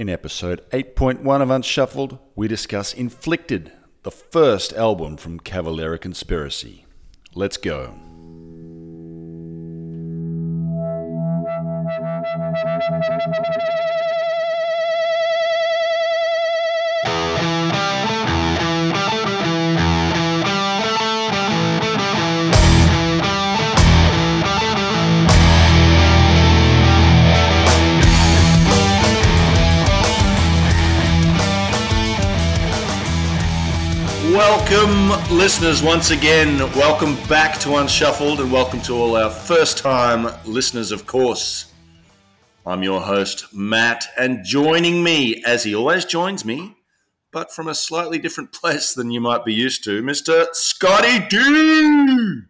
In episode 8.1 of Unshuffled, we discuss Inflicted, the first album from Cavalera Conspiracy. Let's go. Listeners, once again. Welcome back to Unshuffled, and welcome to all our first time listeners, of course. I'm your host, Matt, and joining me, as he always joins me, but from a slightly different place than you might be used to, Mr. Scotty D.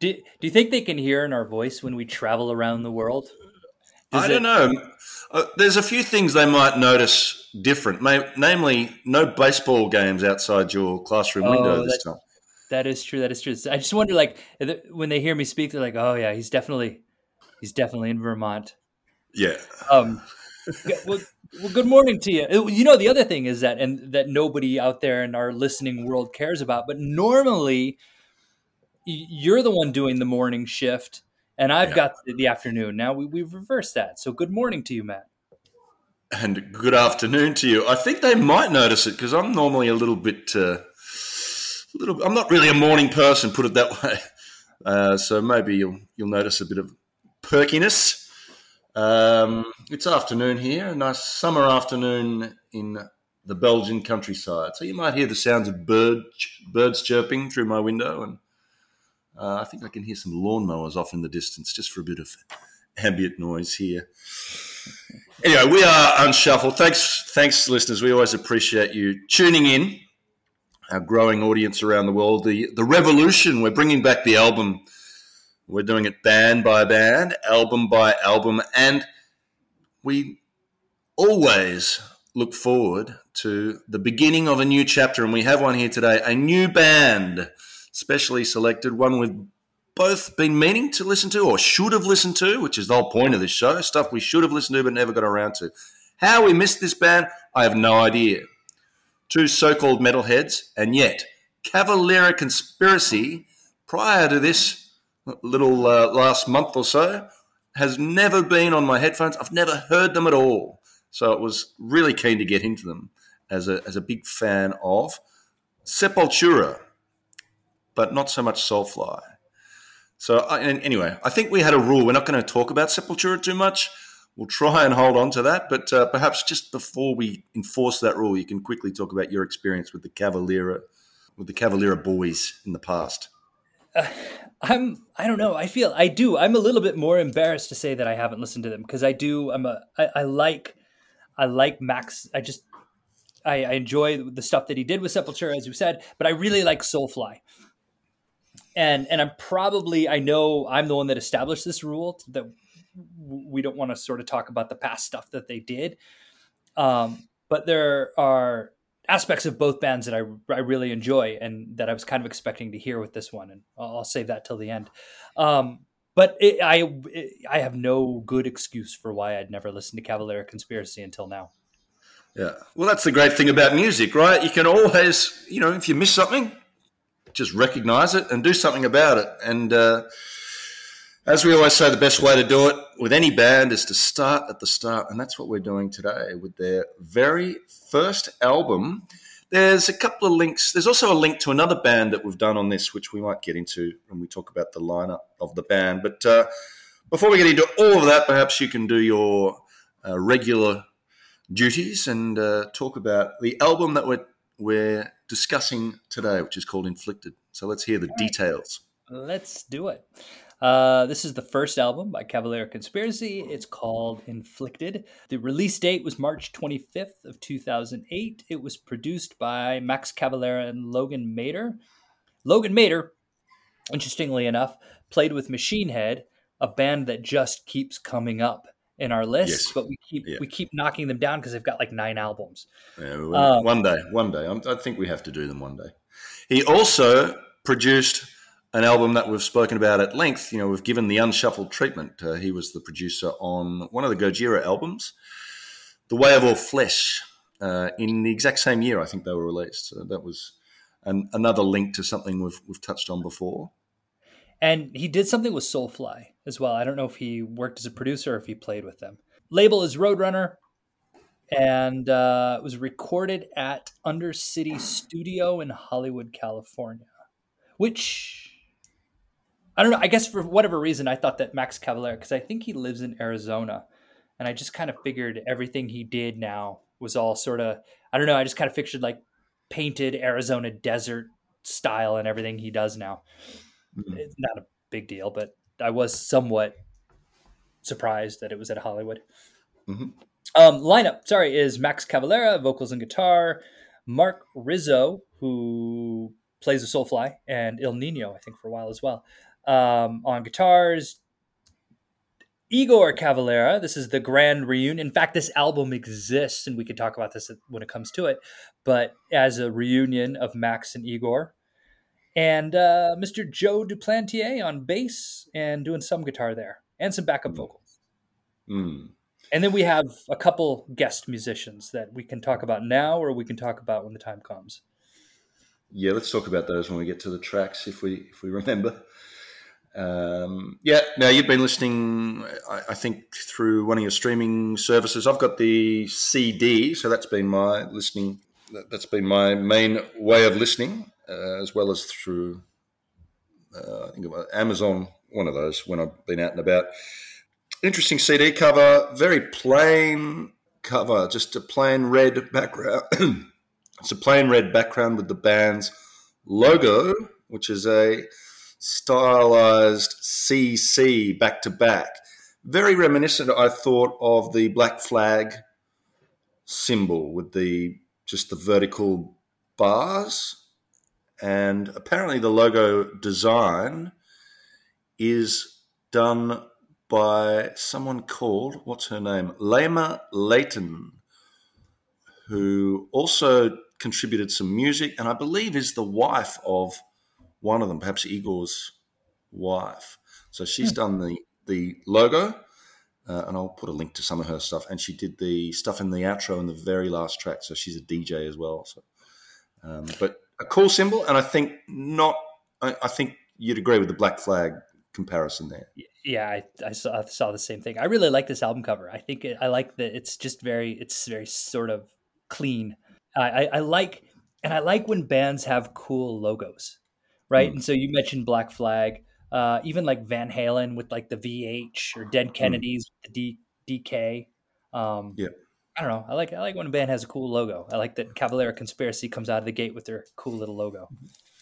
Do, do you think they can hear in our voice when we travel around the world? Is I don't it- know. Uh, there's a few things they might notice different, namely, no baseball games outside your classroom oh, window this time. That is true. That is true. I just wonder, like, when they hear me speak, they're like, "Oh yeah, he's definitely, he's definitely in Vermont." Yeah. Um. well, well, good morning to you. Uh, you know, the other thing is that, and that nobody out there in our listening world cares about, but normally, you're the one doing the morning shift and I've yeah. got the, the, afternoon. Now we, we've reversed that. So good morning to you, Matt. And good afternoon to you. I think they might notice it because I'm normally a little bit, uh, little. I'm not really a morning person, put it that way. Uh, so maybe you'll you'll notice a bit of perkiness. Um, it's afternoon here, a nice summer afternoon in the Belgian countryside. So you might hear the sounds of bird, birds chirping through my window and uh, I think I can hear some lawnmowers off in the distance just for a bit of ambient noise here. Anyway, we are unshuffled. Thanks, thanks, listeners. We always appreciate you tuning in. Our growing audience around the world. The the revolution. We're bringing back the album. We're doing it band by band, album by album, and we always look forward to the beginning of a new chapter. And we have one here today. A new band specially selected, one we've both been meaning to listen to or should have listened to, which is the whole point of this show, stuff we should have listened to but never got around to. How we missed this band, I have no idea. Two so called metalheads, and yet Cavalera Conspiracy, prior to this little uh, last month or so, has never been on my headphones. I've never heard them at all. So it was really keen to get into them as a, as a big fan of Sepultura but not so much Soulfly. So anyway, I think we had a rule. We're not going to talk about Sepultura too much. We'll try and hold on to that, but uh, perhaps just before we enforce that rule, you can quickly talk about your experience with the Cavalera, with the Cavalera boys in the past. Uh, I'm. I don't know. I feel I do. I'm a little bit more embarrassed to say that I haven't listened to them because I do. I'm a. I, I like. I like Max. I just. I, I enjoy the stuff that he did with Sepultura, as you said, but I really like Soulfly and and I'm probably I know I'm the one that established this rule that we don't want to sort of talk about the past stuff that they did. Um, but there are aspects of both bands that I, I really enjoy and that I was kind of expecting to hear with this one, and I'll, save that till the end. Um, but it, I it, I have no good excuse for why I'd never listened to Cavalera Conspiracy until now. Yeah, well, that's the great thing about music, right? You can always, you know, if you miss something, just recognize it and do something about it. And uh, as we always say, the best way to do it with any band is to start at the start. And that's what we're doing today with their very first album. There's a couple of links. There's also a link to another band that we've done on this, which we might get into when we talk about the lineup of the band. But uh, before we get into all of that, perhaps you can do your uh, regular duties and uh, talk about the album that we're we're discussing today, which is called Inflicted. So let's hear the details. Let's do it. Uh, this is the first album by Cavalera Conspiracy. It's called Inflicted. The release date was March 25th of 2008. It was produced by Max Cavalera and Logan Mader. Logan Mader, interestingly enough, played with Machine Head, a band that just keeps coming up in our list, yes. but we keep yeah. we keep knocking them down because they've got like nine albums. Yeah, um, one day, one day, I think we have to do them one day. He also produced an album that we've spoken about at length. You know, we've given the unshuffled treatment. Uh, he was the producer on one of the Gojira albums, The Way of All Flesh uh, in the exact same year. I think they were released. So that was an, another link to something we've we've touched on before. And he did something with Soulfly as well. I don't know if he worked as a producer or if he played with them. Label is Roadrunner, and uh, it was recorded at Undercity Studio in Hollywood, California. Which I don't know. I guess for whatever reason, I thought that Max Cavalera, because I think he lives in Arizona, and I just kind of figured everything he did now was all sort of I don't know. I just kind of pictured like painted Arizona desert style and everything he does now. Mm-hmm. It's not a big deal, but I was somewhat surprised that it was at Hollywood. Mm-hmm. Um, lineup, sorry, is Max Cavalera, vocals and guitar, Marc Rizzo, who plays the Soulfly, and Ill Niño, I think, for a while as well. Um, on guitars, Igor Cavalera. This is the grand reunion. In fact, this album exists, and we could talk about this when it comes to it, but as a reunion of Max and Igor. And uh, Mr. Joe Duplantier on bass and doing some guitar there and some backup mm. vocals. Mm. And then we have a couple guest musicians that we can talk about now or we can talk about when the time comes. Yeah, let's talk about those when we get to the tracks if we if we remember. Um, yeah, now you've been listening, I, I, think, through one of your streaming services. I've got the CD, so that's been my listening. That's been my main way of listening, uh, as well as through uh, I think Amazon, one of those when I've been out and about. Interesting CD cover, very plain cover, just a plain red background. it's a plain red background with the band's logo, which is a stylized CC back to back. Very reminiscent, I thought, of the black flag symbol with the just the vertical bars. And apparently, the logo design is done by someone called, what's her name? Laima Leyton, who also contributed some music and I believe is the wife of one of them, perhaps Igor's wife. So she's hmm. done the the logo, uh, and I'll put a link to some of her stuff. And she did the stuff in the outro and the very last track. So she's a DJ as well. So, um, but a cool symbol, and I think not. I, I, think you'd agree with the Black Flag comparison there. Yeah, I, I, saw, I saw the same thing. I really like this album cover. I think it, I like that it's just very, it's very sort of clean. I, I, I like, and I like when bands have cool logos right? Mm. And so you mentioned Black Flag, uh, even like Van Halen with like the VH or Dead hmm. Kennedys mm. the D- DK. Um, yeah. I don't know. I like I like when a band has a cool logo. I like that Cavalera Conspiracy comes out of the gate with their cool little logo.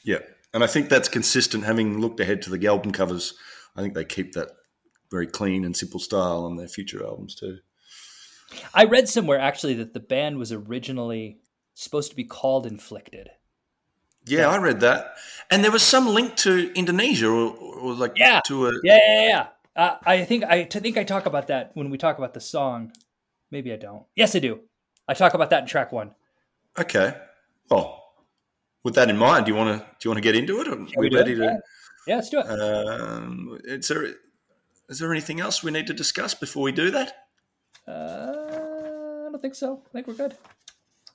Yeah, and I think that's consistent. Having looked ahead to the album covers, I think they keep that very clean and simple style on their future albums too. I read somewhere actually that the band was originally supposed to be called Inflicted. Yeah, I read that, and there was some link to Indonesia, or, or like yeah, to a yeah, yeah, yeah. Uh, I think I think I talk about that when we talk about the song. Maybe I don't. Yes, I do. I talk about that in track one. Okay. Well, with that in mind, do you want to do you want to get into it? Are we, we ready to? Yeah. yeah. let's do it. Um, is there is there anything else we need to discuss before we do that? Uh, I don't think so. I think we're good.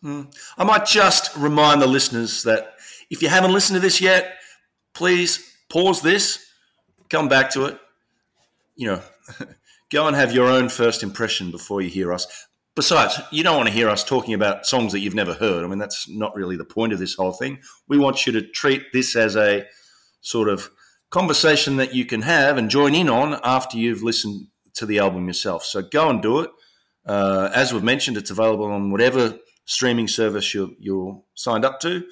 Mm. I might just remind the listeners that if you haven't listened to this yet, please pause this, come back to it. You know, go and have your own first impression before you hear us. Besides, you don't want to hear us talking about songs that you've never heard. I mean, that's not really the point of this whole thing. We want you to treat this as a sort of conversation that you can have and join in on after you've listened to the album yourself. So go and do it. Uh, as we've mentioned, it's available on whatever streaming service you're, you're signed up to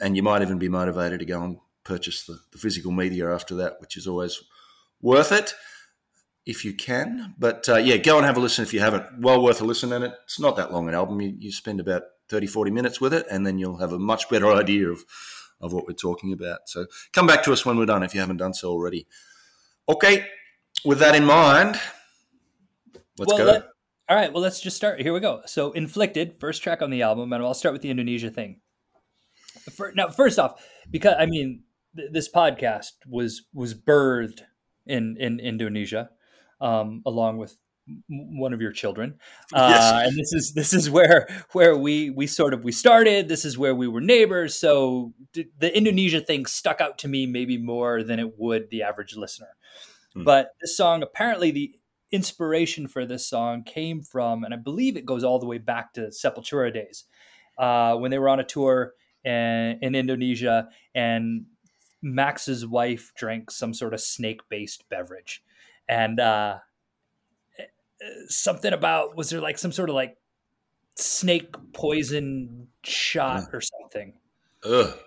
and you might even be motivated to go and purchase the, the physical media after that, which is always worth it if you can. But uh, yeah, go and have a listen if you haven't. Well worth a listen, and it's not that long an album. You, you spend about 30, 40 minutes with it, and then you'll have a much better idea of, of what we're talking about. So come back to us when we're done if you haven't done so already. Okay, with that in mind, let's well, go. Let, all right, well, let's just start. Here we go. So, Inflicted, first track on the album, and I'll start with the Indonesia thing. For, now, first off, because I mean, th- this podcast was was birthed in in Indonesia, um, along with one of your children, uh, yes. and this is this is where where we we sort of we started. This is where we were neighbors. So the Indonesia thing stuck out to me maybe more than it would the average listener. Hmm. But this song, apparently, the inspiration for this song came from, and I believe it goes all the way back to Sepultura days uh, when they were on a tour in, in Indonesia, and Max's wife drank some sort of snake-based beverage, and uh, something about was there like some sort of like snake poison shot or something. Ugh.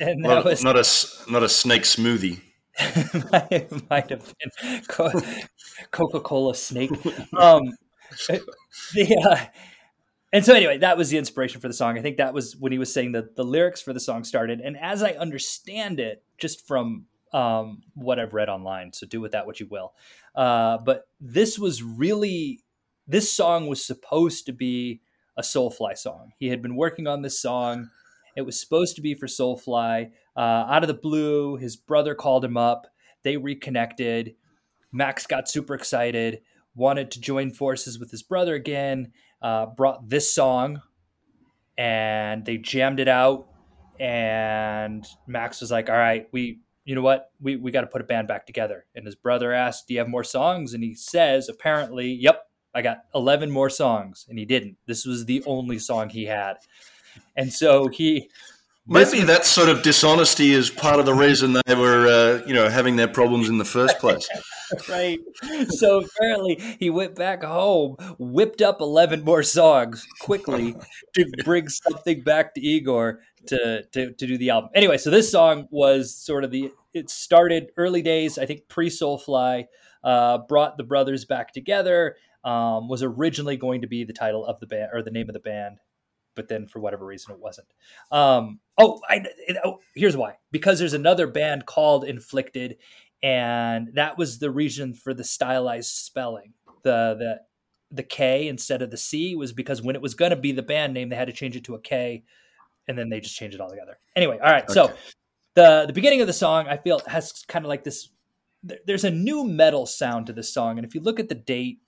And that not, was not a not a snake smoothie. might, might have been Coca Cola snake. Um, the uh, and so anyway, that was the inspiration for the song. I think that was when he was saying that the lyrics for the song started. And as I understand it, just from um, what I've read online, so do with that what you will. Uh, but this was really this song was supposed to be a Soulfly song. He had been working on this song. It was supposed to be for Soulfly. Uh, out of the blue, his brother called him up. They reconnected. Max got super excited, wanted to join forces with his brother again. Uh, brought this song, and they jammed it out. And Max was like, "All right, we you know what? We, we got to put a band back together. And his brother asked, Do you have more songs? And he says, apparently, Yep, I got 11 more songs. And he didn't. This was the only song he had. And so he. Maybe that sort of dishonesty is part of the reason they were, uh, you know, having their problems in the first place. right. So apparently he went back home, whipped up 11 more songs quickly to bring something back to Igor to, to, to do the album. Anyway, so this song was sort of the, it started early days, I think pre Soulfly, uh, brought the brothers back together, um, was originally going to be the title of the band or the name of the band. But then, for whatever reason, it wasn't. Um, oh, I, oh, here's why. Because there's another band called Inflicted, and that was the reason for the stylized spelling. The the the K instead of the C was because when it was going to be the band name, they had to change it to a K, and then they just changed it all together. Anyway, all right. Okay. So the the beginning of the song, I feel has kind of like this. There's a new metal sound to this song, and if you look at the date,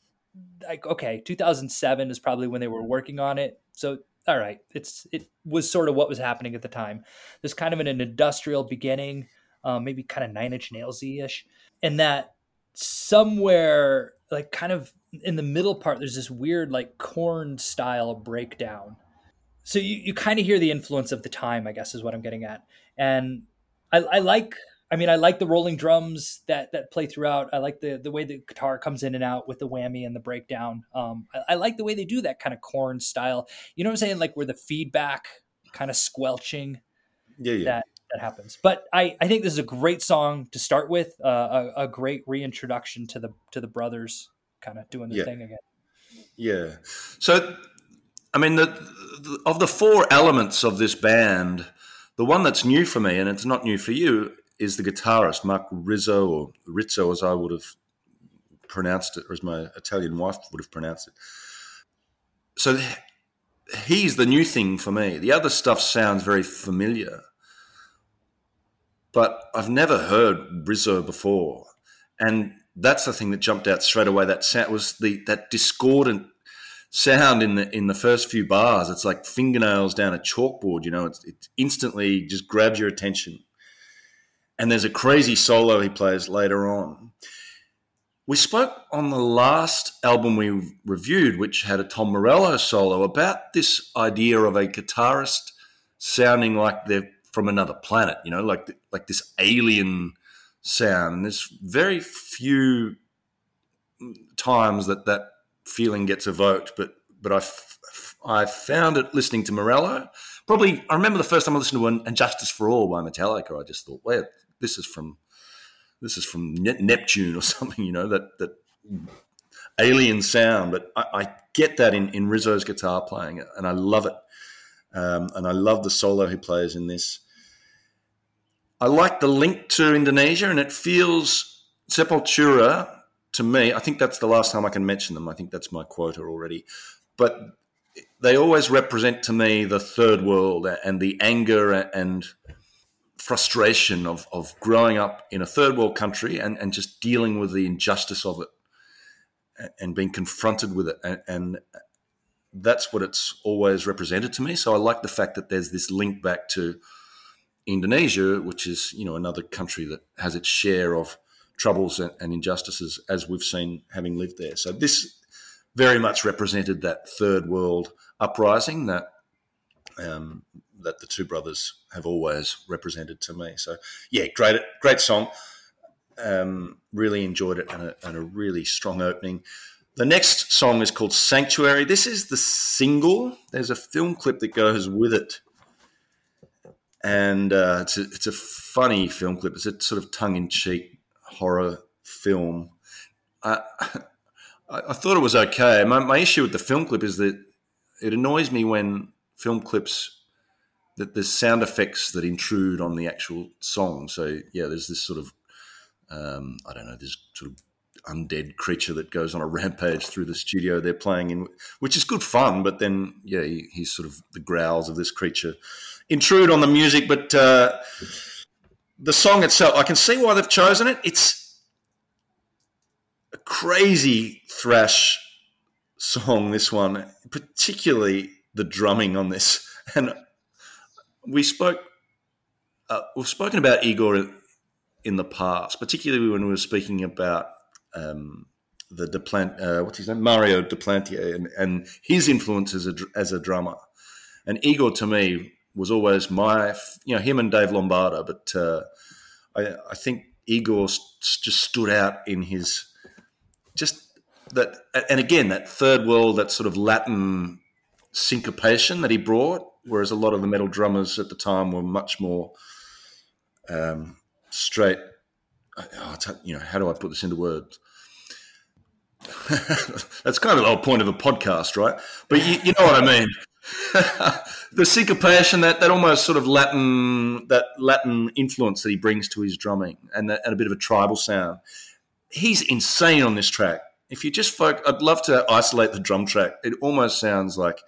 like okay, 2007 is probably when they were working on it. So all right, it's it was sort of what was happening at the time. There's kind of an, an industrial beginning um, maybe kind of nine inch nailsy ish, and that somewhere like kind of in the middle part there's this weird like Korn style breakdown. So you, you kind of hear the influence of the time, I guess is what I'm getting at. And I, I like I mean, I like the rolling drums that that play throughout. I like the the way the guitar comes in and out with the whammy and the breakdown. Um, I, I, like the way they do that kind of Korn style. You know what I'm saying? Like where the feedback kind of squelching. Yeah, yeah. That that happens. But I, I think this is a great song to start with, uh, a, a, great reintroduction to the to the brothers, kind of doing the yeah. thing again. Yeah. So, I mean, the, the, of the four elements of this band, the one that's new for me, and it's not new for you, is the guitarist Marc Rizzo or Rizzo, as I would have pronounced it, or as my Italian wife would have pronounced it. So he's the new thing for me. The other stuff sounds very familiar but I've never heard Rizzo before, and that's the thing that jumped out straight away. That sound was the that discordant sound in the in the first few bars. It's like fingernails down a chalkboard. You know, it's, it instantly just grabs your attention. And there's a crazy solo he plays later on. We spoke on the last album we reviewed, which had a Tom Morello solo, about this idea of a guitarist sounding like they're from another planet, you know, like like this alien sound. And there's very few times that that feeling gets evoked, but but I I found it listening to Morello. Probably I remember the first time I listened to and Justice for All by Metallica. I just thought, well, this is from this is from Neptune or something, you know, that that alien sound. But I, I get that in in Rizzo's guitar playing, and I love it. Um, and I love the solo he plays in this. I like the link to Indonesia, and it feels Sepultura to me. I think that's the last time I can mention them. I think that's my quota already. But they always represent to me the third world and the anger and frustration of, of growing up in a third world country and, and just dealing with the injustice of it. and being confronted with it, and, and that's what it's always represented to me. So I like the fact that there's this link back to Indonesia, which is you know another country that has its share of troubles and, and injustices, as we've seen having lived there. So this very much represented that third world uprising that um, that the two brothers have always represented to me. So yeah, great great song. Um, really enjoyed it and a, and a really strong opening. The next song is called Sanctuary. This is the single. There's a film clip that goes with it. And uh, it's, a, it's a funny film clip. It's a sort of tongue in cheek horror film. I, I, thought it was okay. My, my issue with the film clip is that it annoys me when film clips that there's sound effects that intrude on the actual song. So yeah, there's this sort of um, I don't know, this sort of undead creature that goes on a rampage through the studio they're playing in, which is good fun. But then, yeah, he, he's sort of the growls of this creature intrude on the music. But uh, the song itself, I can see why they've chosen it. It's a crazy thrash song. This one, particularly the drumming on this, and we spoke. Uh, we've spoken about Igor in the past, particularly when we were speaking about um, the Duplant, uh, what's his name, Mario Duplantier, and, and his influence as a, as a drummer. And Igor to me was always my, you know, him and Dave Lombardo, but uh, I, I think Igor just stood out in his just that, and again that third world, that sort of Latin syncopation that he brought, whereas a lot of the metal drummers at the time were much more um, straight. Oh, you know, how do I put this into words? That's kind of the whole point of a podcast, right? But you, you know what I mean. the syncopation, that that almost sort of Latin that Latin influence that he brings to his drumming, and, that, and a bit of a tribal sound. He's insane on this track. If you just folk, I'd love to isolate the drum track. It almost sounds like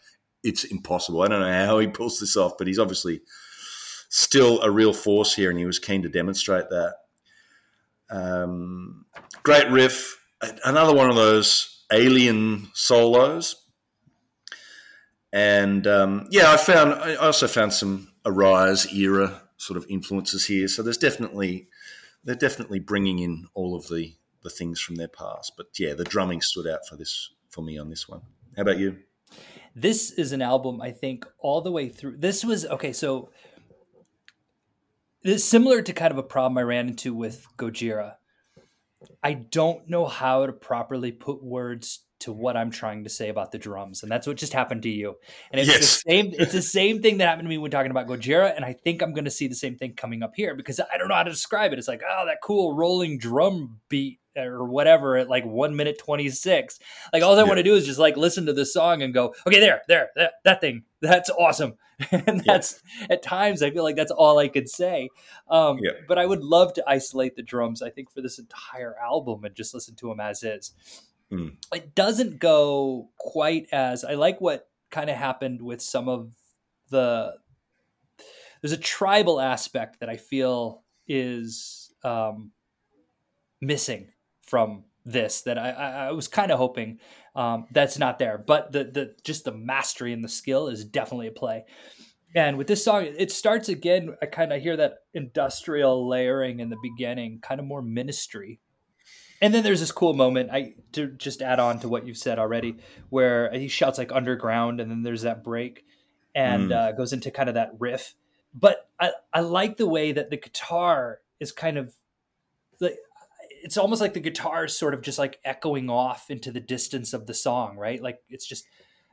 it's impossible. I don't know how he pulls this off, but he's obviously still a real force here, and he was keen to demonstrate that. Um, great riff, another one of those alien solos. And um, yeah, I found I also found some Arise era sort of influences here. So there's definitely they're definitely bringing in all of the the things from their past. But yeah, the drumming stood out for this for me on this one. How about you? This is an album I think all the way through. This was okay. So it's similar to kind of a problem I ran into with Gojira I don't know how to properly put words to what I'm trying to say about the drums, and that's what just happened to you. And it's yes. the same. It's the same thing that happened to me when talking about Gojira, and I think I'm going to see the same thing coming up here because I don't know how to describe it. It's like oh, that cool rolling drum beat or whatever at like one minute 26 like all i yeah. want to do is just like listen to the song and go okay there there that, that thing that's awesome and that's yeah. at times i feel like that's all i could say um, yeah. but i would love to isolate the drums i think for this entire album and just listen to them as is mm. it doesn't go quite as i like what kind of happened with some of the there's a tribal aspect that i feel is um, missing from this that I, I was kind of hoping um, that's not there. But the the just the mastery and the skill is definitely a play. And with this song, it starts again. I kind of hear that industrial layering in the beginning, kind of more ministry. And then there's this cool moment. I to just add on to what you've said already, where he shouts like underground, and then there's that break, and mm. uh, goes into kind of that riff. But I, I like the way that the guitar is kind of like it's almost like the guitar is sort of just like echoing off into the distance of the song, right? Like it's just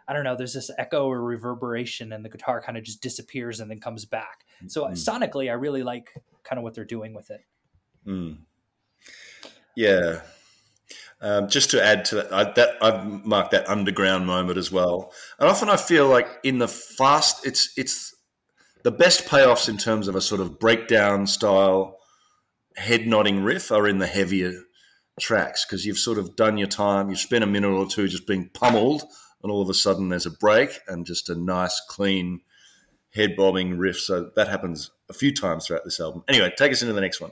I don't know, there's this echo or reverberation and the guitar kind of just disappears and then comes back. So mm. sonically I really like kind of what they're doing with it. Mm. Yeah. Um, just to add to that, I, that I've marked that underground moment as well. And often I feel like in the fast, it's it's the best payoffs in terms of a sort of breakdown style head nodding riff are in the heavier tracks because you've sort of done your time, you've spent a minute or two just being pummeled, and all of a sudden there's a break and just a nice, clean, head bobbing riff. So that happens a few times throughout this album. Anyway, take us into the next one.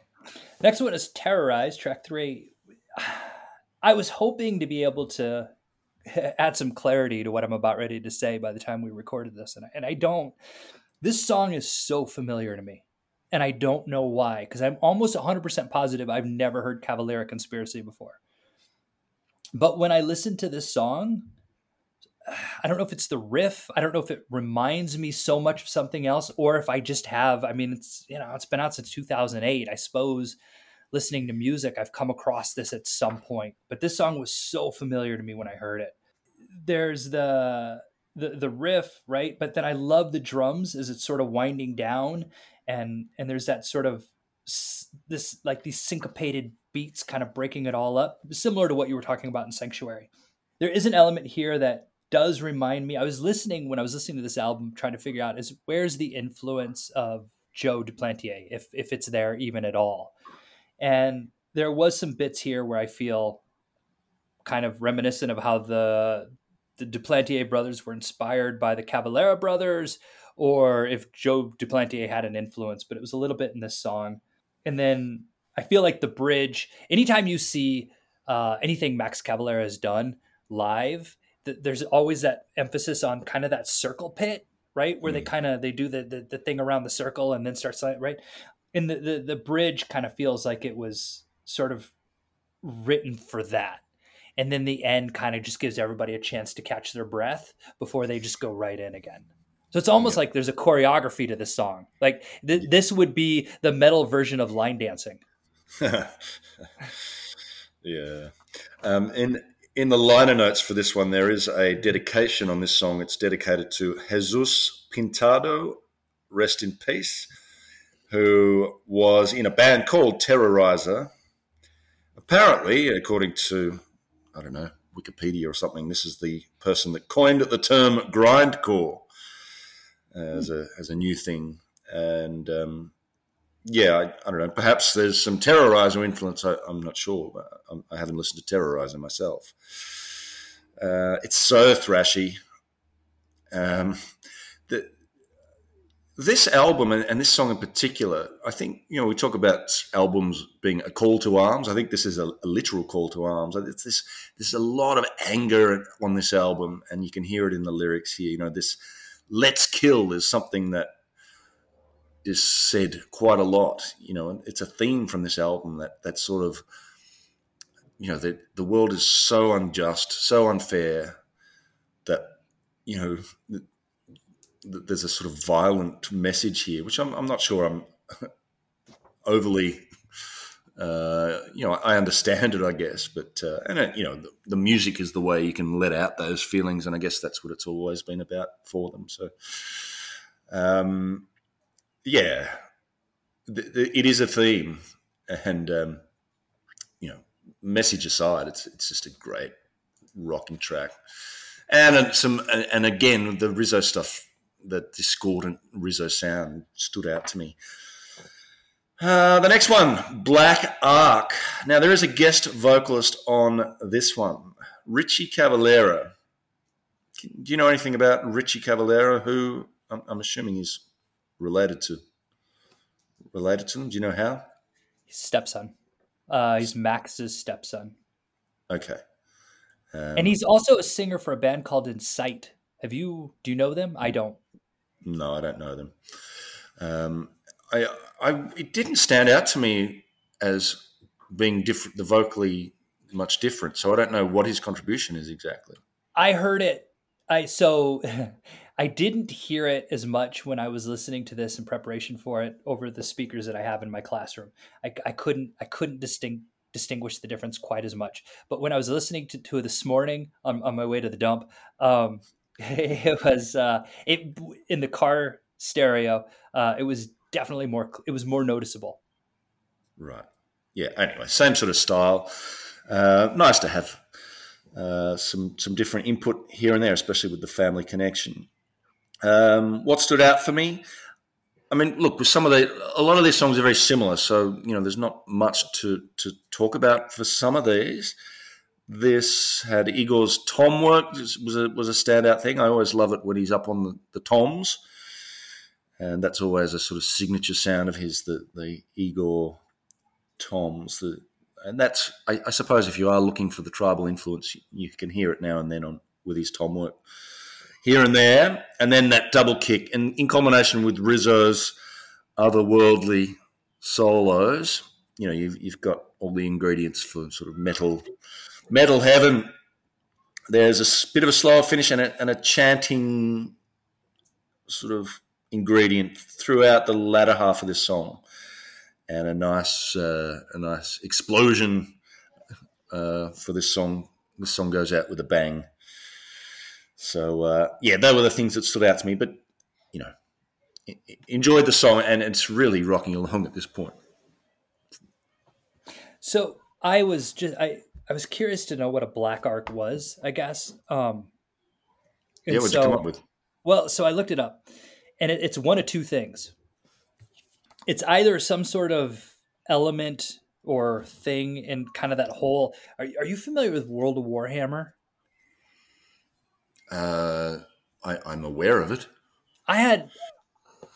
Next one is Terrorize, track three. I was hoping to be able to add some clarity to what I'm about ready to say by the time we recorded this, and I, and I don't. This song is so familiar to me, and I don't know why because I'm almost 100% positive I've never heard Cavalera Conspiracy before. But when I listen to this song, I don't know if it's the riff. I don't know if it reminds me so much of something else, or if I just have. I mean, it's you know, it's been out since 2008. I suppose listening to music, I've come across this at some point. But this song was so familiar to me when I heard it. There's the the the riff, right? But then I love the drums as it's sort of winding down, and and there's that sort of this like these syncopated beats kind of breaking it all up, similar to what you were talking about in Sanctuary. There is an element here that does remind me. I was listening when I was listening to this album, trying to figure out is where's the influence of Joe Duplantier, if if it's there even at all. And there was some bits here where I feel kind of reminiscent of how the the Duplantier brothers were inspired by the Cavalera brothers, or if Joe Duplantier had an influence, but it was a little bit in this song. And then I feel like the bridge, anytime you see uh, anything Max Cavalera has done live, there's always that emphasis on kind of that circle pit, right? Where mm. they kind of they do the, the, the thing around the circle and then start right. And the, the the bridge kind of feels like it was sort of written for that. And then the end kind of just gives everybody a chance to catch their breath before they just go right in again. So it's almost yeah. like there's a choreography to this song. Like th- this would be the metal version of line dancing. yeah. Um, and in the liner notes for this one, there is a dedication on this song. It's dedicated to Jesus Pintado, rest in peace, who was in a band called Terrorizer. Apparently, according to, I don't know, Wikipedia or something, this is the person that coined the term grindcore as a, as a new thing. And um, yeah, I, I, don't know. Perhaps there's some Terrorizer influence. I, am not sure. I'm, I have not listened to Terrorizer myself. Uh, it's so thrashy. Um, the, this album and, and, this song in particular, I think you know we talk about albums being a call to arms. I think this is a, a literal call to arms. It's this, there's a lot of anger on this album, and you can hear it in the lyrics here. You know, this "Let's kill" is something that is said quite a lot. You know, it's a theme from this album that that sort of, you know, that the world is so unjust, so unfair that you know there's a sort of violent message here, which I'm, I'm not sure I'm overly. Uh, you know, I understand it, I guess, but uh, and uh, you know, the, the, music is the way you can let out those feelings, and I guess that's what it's always been about for them. So, um, yeah, it is a theme, and um, you know, message aside, it's it's just a great rocking track, and some and again the Rizzo stuff, the discordant Rizzo sound stood out to me. Uh, the next one, Black Ark. Now there is a guest vocalist on this one, Richie Cavalera. Do you know anything about Richie Cavalera? Who I'm, I'm assuming he's related to related to them? Do you know how? His stepson. Uh, he's Max's stepson. Okay. Um, and he's also a singer for a band called Incite. Have you? Do you know them? I don't. No, I don't know them. Um, I, I, it didn't stand out to me as being different, the vocally much different. So I don't know what his contribution is exactly. I heard it. I so I didn't hear it as much when I was listening to this in preparation for it over the speakers that I have in my classroom. I, I couldn't I couldn't distinct distinguish the difference quite as much. But when I was listening to, to this morning on, on my way to the dump, um, it was uh, it in the car stereo. Uh, it was definitely more. It was more noticeable. Right. Yeah. Anyway, same sort of style. Uh, nice to have uh, some some different input here and there, especially with the family connection. Um, what stood out for me? I mean, look, with some of the, a lot of these songs are very similar, so you know, there's not much to to talk about for some of these. This had Igor's tom work was a was a standout thing. I always love it when he's up on the, the toms, and that's always a sort of signature sound of his. The the Igor toms. The and that's I, I, suppose if you are looking for the tribal influence, you, can hear it now and then on with his tom work here and there, and then that double kick, and in combination with Rizzo's otherworldly solos, you know, you've, you've got all the ingredients for sort of metal metal heaven. There's a bit of a slower finish and a, and a chanting sort of ingredient throughout the latter half of this song, and a nice uh, a nice explosion uh, for this song. This song goes out with a bang. So uh, yeah, they were the things that stood out to me. But you know, enjoyed the song, and it's really rocking along at this point. So I was just I I was curious to know what a black arc was. I guess. Um, yeah, what did so, you come up with? Well, so I looked it up, and it, it's one of two things. It's either some sort of element or thing in kind of that whole. Are, are you familiar with World of Warhammer? Uh, I, I'm aware of it. I had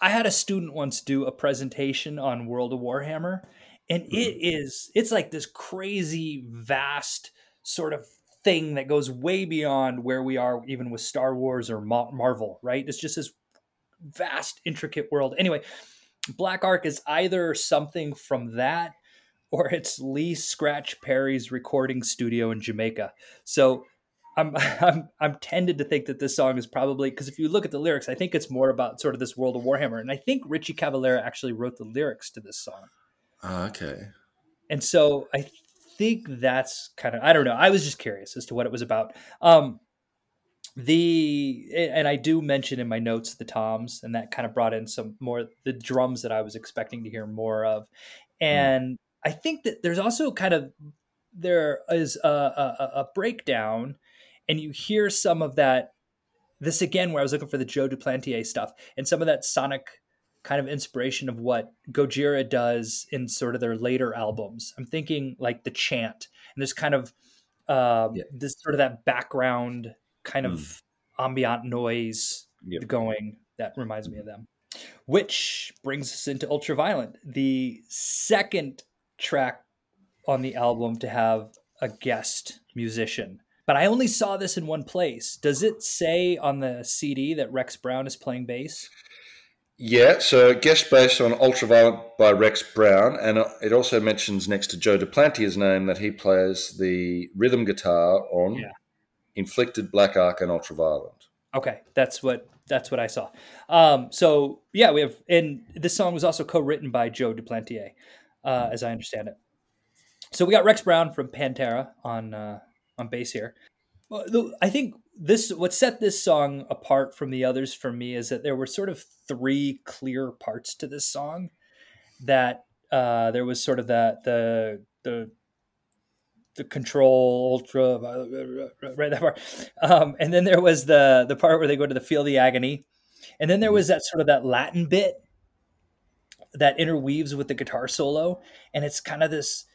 I had a student once do a presentation on World of Warhammer, and mm-hmm. it is it's like this crazy vast sort of thing that goes way beyond where we are even with Star Wars or Marvel, right? It's just this vast intricate world. Anyway, Black Ark is either something from that or it's Lee Scratch Perry's recording studio in Jamaica. So I'm I'm I'm tended to think that this song is probably because if you look at the lyrics, I think it's more about sort of this world of Warhammer, and I think Richie Cavalera actually wrote the lyrics to this song. Uh, okay. And so I think that's kind of I don't know. I was just curious as to what it was about. Um, the and I do mention in my notes the toms, and that kind of brought in some more the drums that I was expecting to hear more of, hmm. and mm. I think that there's also kind of there is a, a, a breakdown and you hear some of that. This again, where I was looking for the Joe Duplantier stuff and some of that sonic kind of inspiration of what Gojira does in sort of their later albums. I'm thinking like the chant and this kind of uh, yeah. this sort of that background kind of mm. ambient noise yep. going that reminds me of them. Which brings us into Ultraviolent, the second track on the album to have a guest musician but I only saw this in one place. Does it say on the CD that Rex Brown is playing bass? Yeah, so guest bass on Ultraviolent by Rex Brown, and it also mentions next to Joe Duplantier's name that he plays the rhythm guitar on yeah. Inflicted, Black Ark, and Ultraviolent. Okay, that's what that's what I saw. Um, so yeah, we have, and this song was also co-written by Joe Duplantier, uh, as I understand it. So we got Rex Brown from Pantera on uh, on bass here. I think this what set this song apart from the others for me is that there were sort of three clear parts to this song. That uh, there was sort of that the the the control ultra right that part, um, and then there was the the part where they go to the feel the agony, and then there was that sort of that Latin bit that interweaves with the guitar solo, and it's kind of this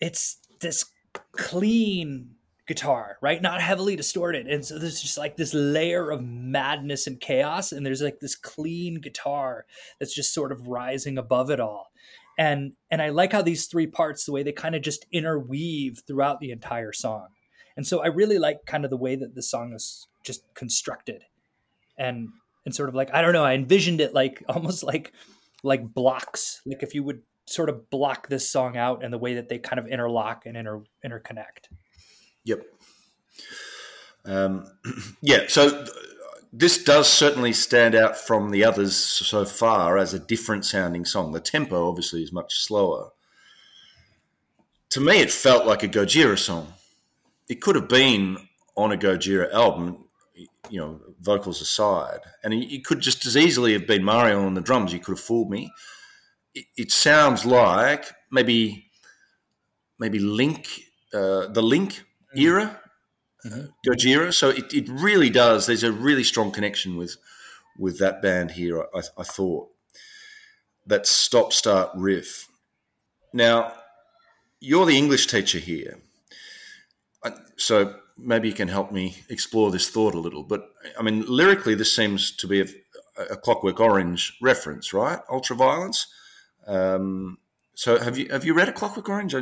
it's this clean guitar, right? Not heavily distorted. And so there's just like this layer of madness and chaos. And there's like this clean guitar that's just sort of rising above it all. And and I like how these three parts, the way they kind of just interweave throughout the entire song. And so I really like kind of the way that the song is just constructed. And and sort of like, I don't know, I envisioned it like almost like like blocks. Like if you would sort of block this song out and the way that they kind of interlock and inter interconnect. Yep. Um, yeah. So this does certainly stand out from the others so far as a different sounding song. The tempo obviously is much slower. To me, it felt like a Gojira song. It could have been on a Gojira album, you know, vocals aside, and it could just as easily have been Mario on the drums. You could have fooled me it, sounds like maybe maybe Link, uh, the Link era, mm-hmm. Gojira. So it, it really does. There's a really strong connection with with that band here. I, I thought that stop start riff. Now you're the English teacher here, so maybe you can help me explore this thought a little. But I mean, lyrically, this seems to be a, a Clockwork Orange reference, right? Ultraviolence. Um, so have you have you read A Clockwork Orange?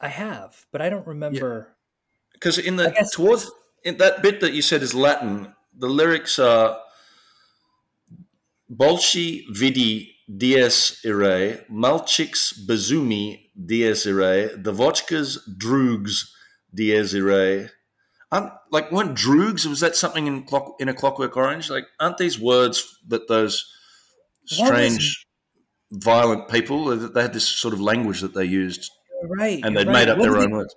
I have, but I don't remember. Because in the towards in that bit that you said is Latin, the lyrics are Bolci vidi dies irae, Malchix bezumi dies irae, the vodkas droogs dies irae. Aren't, like weren't droogs? Was that something in clock in a Clockwork Orange? Like aren't these words that those strange, violent people they had this sort of language that they used, Right. and they'd right. made up What their own it- words.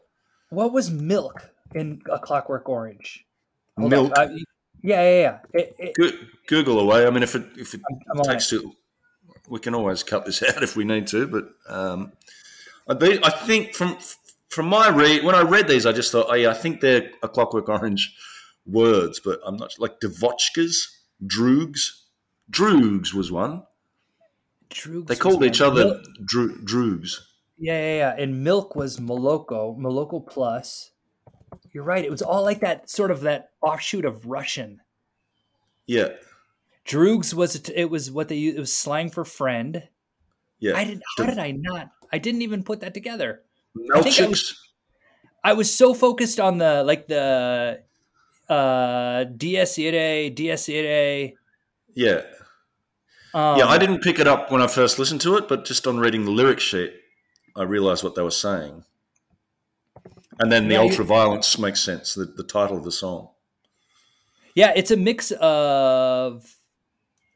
What was milk in A Clockwork Orange? Hold. Milk. Uh, yeah, yeah, yeah. It, it, Go- Google away. I mean, if it if it I'm on takes to, we can always cut this out if we need to. But um, I, think from from my read, when I read these, I just thought, oh yeah, I think they're a Clockwork Orange words, but I'm not like Devochkas, Droogs, Droogs was one. Droogs They called each other Dro- Droogs. Yeah, yeah, yeah. And milk was Moloko, Moloko plus. You're right. It was all like that sort of that offshoot of Russian. Yeah, Droogs was it was what they. It was slang for friend. yeah. I didn't. How did I not? I didn't even put that together. I I Melchix. I was so focused on the like the uh Dies Irae, Dies Irae. Yeah, Um, yeah. I didn't pick it up when I first listened to it, but just on reading the lyric sheet, I realised what they were saying. And then the Yeah, ultra violence makes sense. The, the title of the song. Yeah, it's a mix of.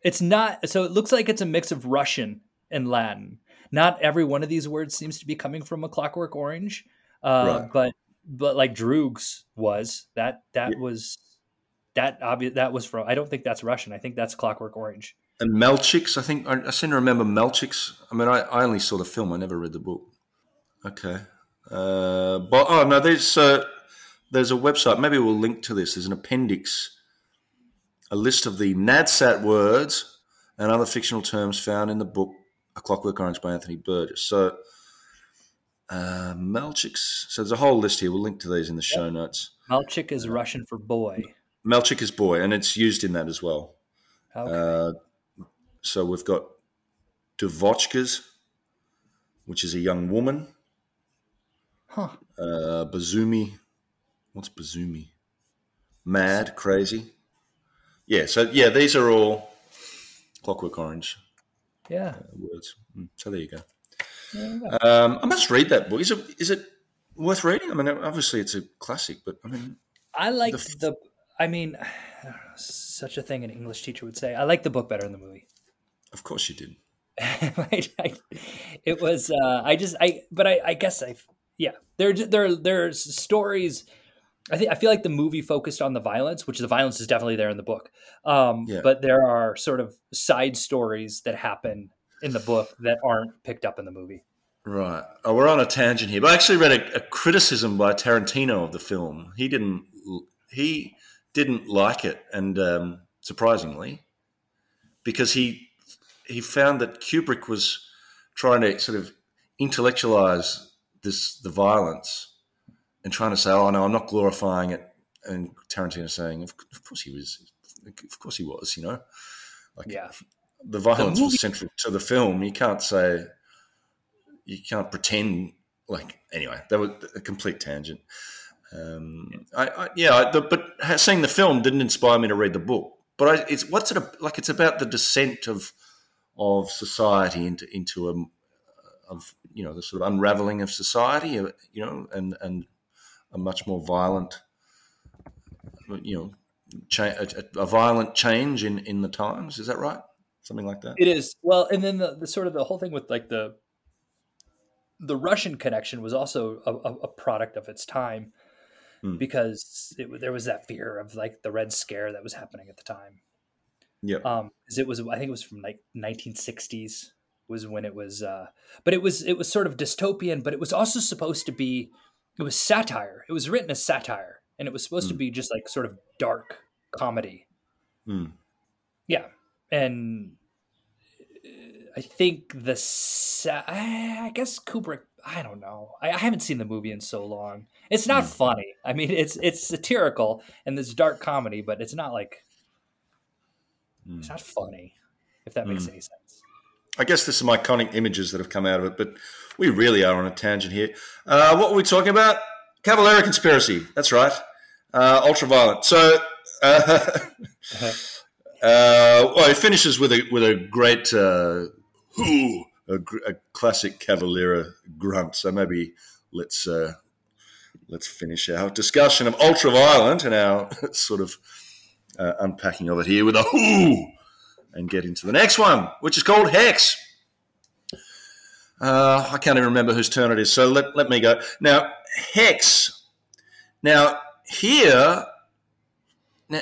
It's not so. It looks like it's a mix of Russian and Latin. Not every one of these words seems to be coming from a Clockwork Orange, uh, Right. but but like Droogs was that that Yeah. was that obvious that was from. I don't think that's Russian. I think that's Clockwork Orange. And Melchix, I think I, I seem to remember Melchix. I mean, I, I only saw the film. I never read the book. Okay. Uh, but oh no, there's uh, there's a website. Maybe we'll link to this. There's an appendix, a list of the NADSAT words and other fictional terms found in the book A Clockwork Orange by Anthony Burgess. So uh. So there's a whole list here. We'll link to these in the show notes. Malchik is Russian for boy. Melchik is boy, and it's used in that as well. Okay. Uh, so we've got Devochkas, which is a young woman. Huh. Uh, Bazumi, what's Bazumi? Mad, crazy. Yeah, so yeah, these are all Clockwork Orange Yeah. words. Mm, So there you go. Um, I must read that book. Is it is it worth reading? I mean, obviously it's a classic, but I mean, I like the the, I mean, I know, such a thing an English teacher would say. I like the book better than the movie. of course you did. I- it was uh, I just I but I, I guess I yeah there there there's stories I think I feel like the movie focused on the violence which the violence is definitely there in the book um, Yeah. but there are sort of side stories that happen in the book that aren't picked up in the movie Right. Oh, we're on a tangent here, but I actually read a, a criticism by Tarantino of the film. He didn't. He didn't like it, and um, surprisingly, because he he found that Kubrick was trying to sort of intellectualize this the violence and trying to say, "Oh no, I'm not glorifying it," and Tarantino saying, "Of, of course he was. Of course he was. You know, like yeah the violence movie- was central to the film. You can't say you can't pretend like anyway. That was a complete tangent. Um, I, I yeah, I, the, but seeing the film didn't inspire me to read the book. But I, it's what's it like? It's about the descent of of society into into a of you know the sort of unraveling of society. uh, You know, and and a much more violent you know cha- a, a violent change in in the times. Is that right? Something like that. It is well, and then the, the sort of the whole thing with like the the Russian connection was also a, a, product of its time Hmm. because it, there was that fear of like the Red Scare that was happening at the time. Yep. Um, 'cause it was I think it was from like 1960s was when it was, uh, but it was it was sort of dystopian, but it was also supposed to be it was satire. It was written as satire, and it was supposed to Hmm. be just like sort of dark comedy. Mm. Yeah, and I think the sa- I guess Kubrick. I don't know. I, I haven't seen the movie in so long. It's not Mm. funny. I mean, it's it's satirical and this dark comedy, but it's not like Mm. it's not funny. If that makes Mm. any sense. I guess there's some iconic images that have come out of it, but we really are on a tangent here. Uh, what were we talking about? Cavalera conspiracy. That's right. Uh, Ultraviolent. So, uh, uh, well, it finishes with a with a great uh, a, a, classic Cavalera grunt. So maybe let's uh, let's finish our discussion of Ultraviolent and our sort of uh, unpacking of it here with a whoo and get into the next one, which is called Hex. Uh, I can't even remember whose turn it is, so let, let me go. Now, Hex. Now, here,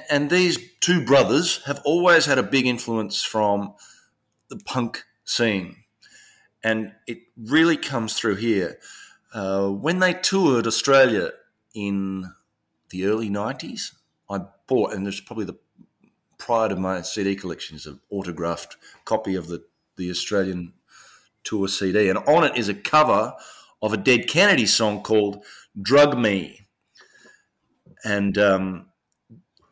and these two brothers have always had a big influence from the punk scene. And it really comes through here. Uh, when they toured Australia in the early 90s, I bought, and there's probably the prior to my CD collection is an autographed copy of the, the Australian tour CD. And on it is a cover of a Dead Kennedy song called Drug Me. And um,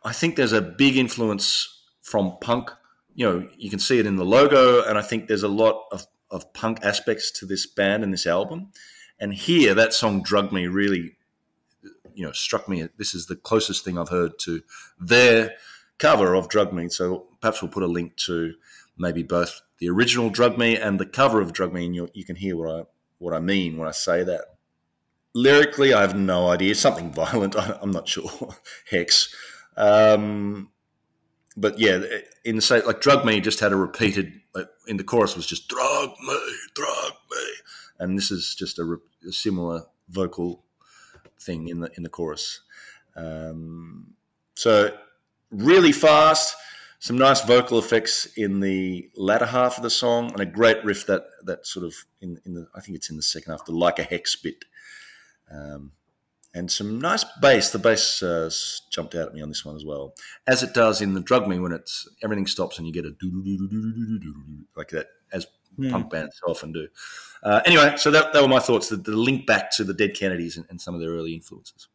I think there's a big influence from punk. You know, you can see it in the logo, and I think there's a lot of, of punk aspects to this band and this album. And here, that song "Drug Me" really, you know, struck me. This is the closest thing I've heard to their cover of Drug Me. So perhaps we'll put a link to maybe both the original Drug Me and the cover of Drug Me, and you, you can hear what I what I mean when I say that. Lyrically, I have no idea. Something violent. I, am not sure. Hex. Um, but yeah, in the same like Drug Me just had a repeated like, in the chorus was just drug me, drug me, and this is just a, a similar vocal thing in the in the chorus. Um, so really fast, some nice vocal effects in the latter half of the song, and a great riff that that sort of in, in the I think it's in the second half, the like a hex bit, um, and some nice bass. The bass uh, jumped out at me on this one as well, as it does in the Drug Me when it's everything stops and you get a do like that as mm. punk bands often do. Uh, anyway, so that, that were my thoughts. The, the link back to the Dead Kennedys and, and some of their early influences.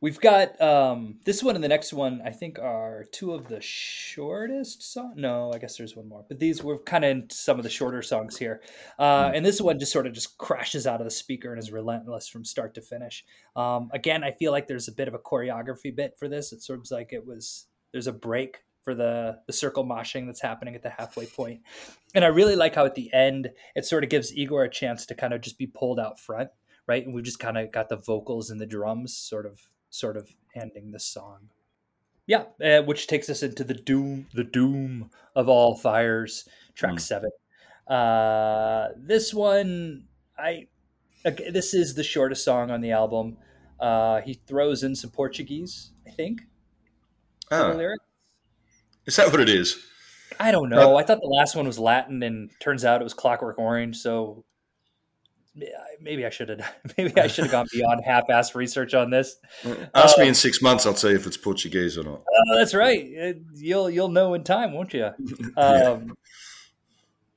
We've got um, this one and the next one. I think are two of the shortest songs. No, I guess there's one more, but these were kind of some of the shorter songs here. Uh, hmm. and this one just sort of just crashes out of the speaker and is relentless from start to finish. Um, again, I feel like there's a bit of a choreography bit for this. It sort of like it was there's a break for the the circle moshing that's happening at the halfway point. And I really like how at the end it sort of gives Igor a chance to kind of just be pulled out front, right? And we've just kind of got the vocals and the drums sort of sort of ending the song. Yeah, uh, which takes us into the doom, the doom of all fires, track mm. seven. Uh, this one, I, okay, this is the shortest song on the album. Uh, he throws in some Portuguese, I think. Oh. Is that what it is? I don't know. I thought the last one was Latin, and turns out it was Clockwork Orange. So maybe I should have maybe I should have gone beyond half-ass research on this. Ask um, me in six months. I'll tell you if it's Portuguese or not. Uh, that's right. You'll you'll know in time, won't you? Um,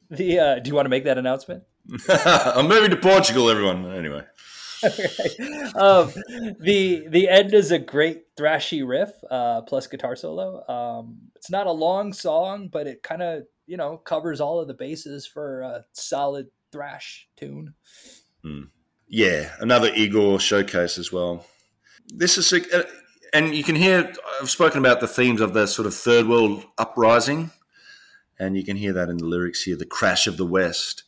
the uh, do you want to make that announcement? I'm moving to Portugal, everyone. Anyway. um, the the end is a great thrashy riff uh, plus guitar solo. Um, it's not a long song, but it kind of you know covers all of the bases for a solid thrash tune. Mm. Yeah, another Igor showcase as well. This is, a, and you can hear, I've spoken about the themes of the sort of third world uprising, and you can hear that in the lyrics here the crash of the West.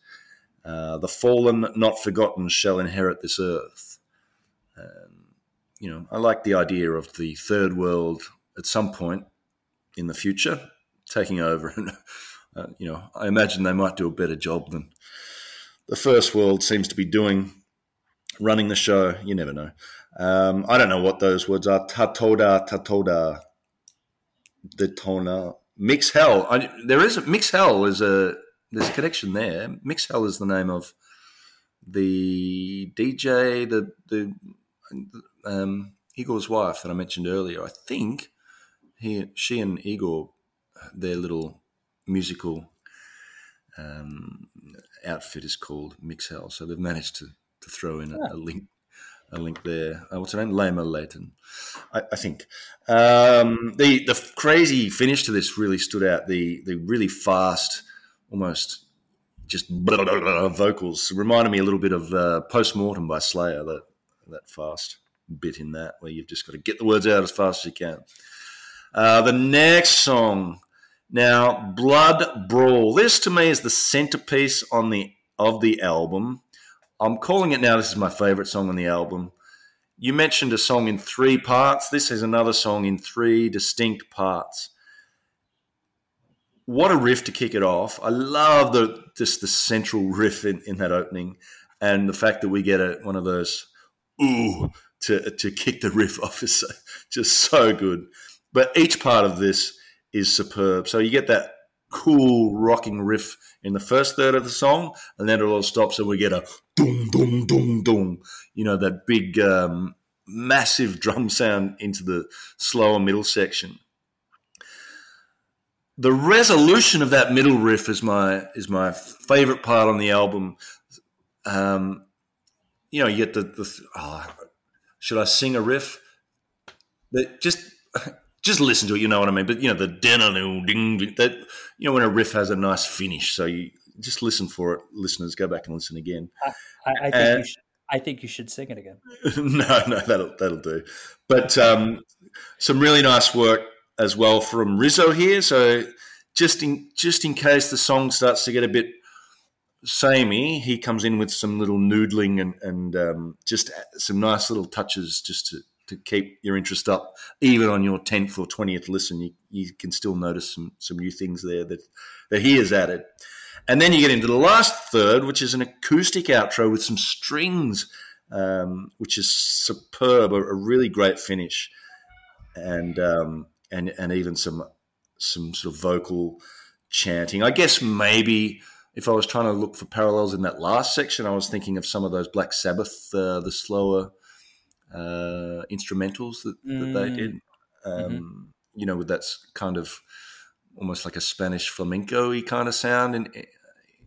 Uh, the fallen, not forgotten, shall inherit this earth. Um, you know, I like the idea of the third world at some point in the future taking over. And, uh, you know, I imagine they might do a better job than the first world seems to be doing, running the show. You never know. Um, I don't know what those words are. Tatoda, tatoda, detona, mix hell. I, there is a Mixhell is a there's a connection there. Mixhell is the name of the DJ, the the um, Igor's wife that I mentioned earlier. I think he, she and Igor, their little musical um, outfit is called Mixhell. So they've managed to, to throw in a, a link a link there. Uh, what's her name? Laima Leyton, I, I think. Um, the the crazy finish to this really stood out. The the really fast, almost just blah, blah, blah, vocals. Reminded me a little bit of uh, Post Mortem by Slayer, that, that fast bit in that, where you've just got to get the words out as fast as you can. Uh, the next song, now, Blood Brawl. This to me is the centerpiece on the of the album. I'm calling it now. This is my favorite song on the album. You mentioned a song in three parts. This is another song in three distinct parts. What a riff to kick it off! I love the just the central riff in, in that opening, and the fact that we get a, one of those ooh to to kick the riff off is so, just so good. But each part of this is superb. So you get that cool rocking riff in the first third of the song, and then it all stops, and we get a doom, doom, doom, doom. You know that big, um, massive drum sound into the slower middle section. The resolution of that middle riff is my is my favorite part on the album. Um, you know, you get the, the oh, should I sing a riff? That just just listen to it, you know what I mean. But you know the ding that you know when a riff has a nice finish, so you just listen for it. Listeners, go back and listen again. I, I think and, you should. I think you should sing it again. no, no, that'll that'll do. But um, some really nice work as well from Rizzo here. So just in just in case the song starts to get a bit samey, he comes in with some little noodling and and um, just some nice little touches just to to keep your interest up, even on your tenth or twentieth listen, you, you can still notice some some new things there that that he has added. And then you get into the last third, which is an acoustic outro with some strings, um, which is superb, a, a, really great finish, and um, and and even some some sort of vocal chanting. I guess maybe if I was trying to look for parallels in that last section, I was thinking of some of those Black Sabbath, uh, the slower uh, instrumentals that, that they mm. did. Mm-hmm. Um, mm-hmm. You know, with that kind of almost like a Spanish flamenco-y kind of sound in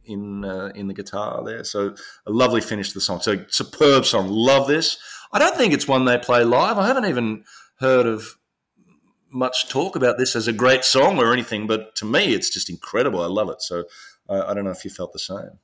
in uh, in the guitar there. So a lovely finish to the song. So superb song. Love this. I don't think it's one they play live. I haven't even heard of much talk about this as a great song or anything, but to me, it's just incredible. I love it. So I don't know if you felt the same.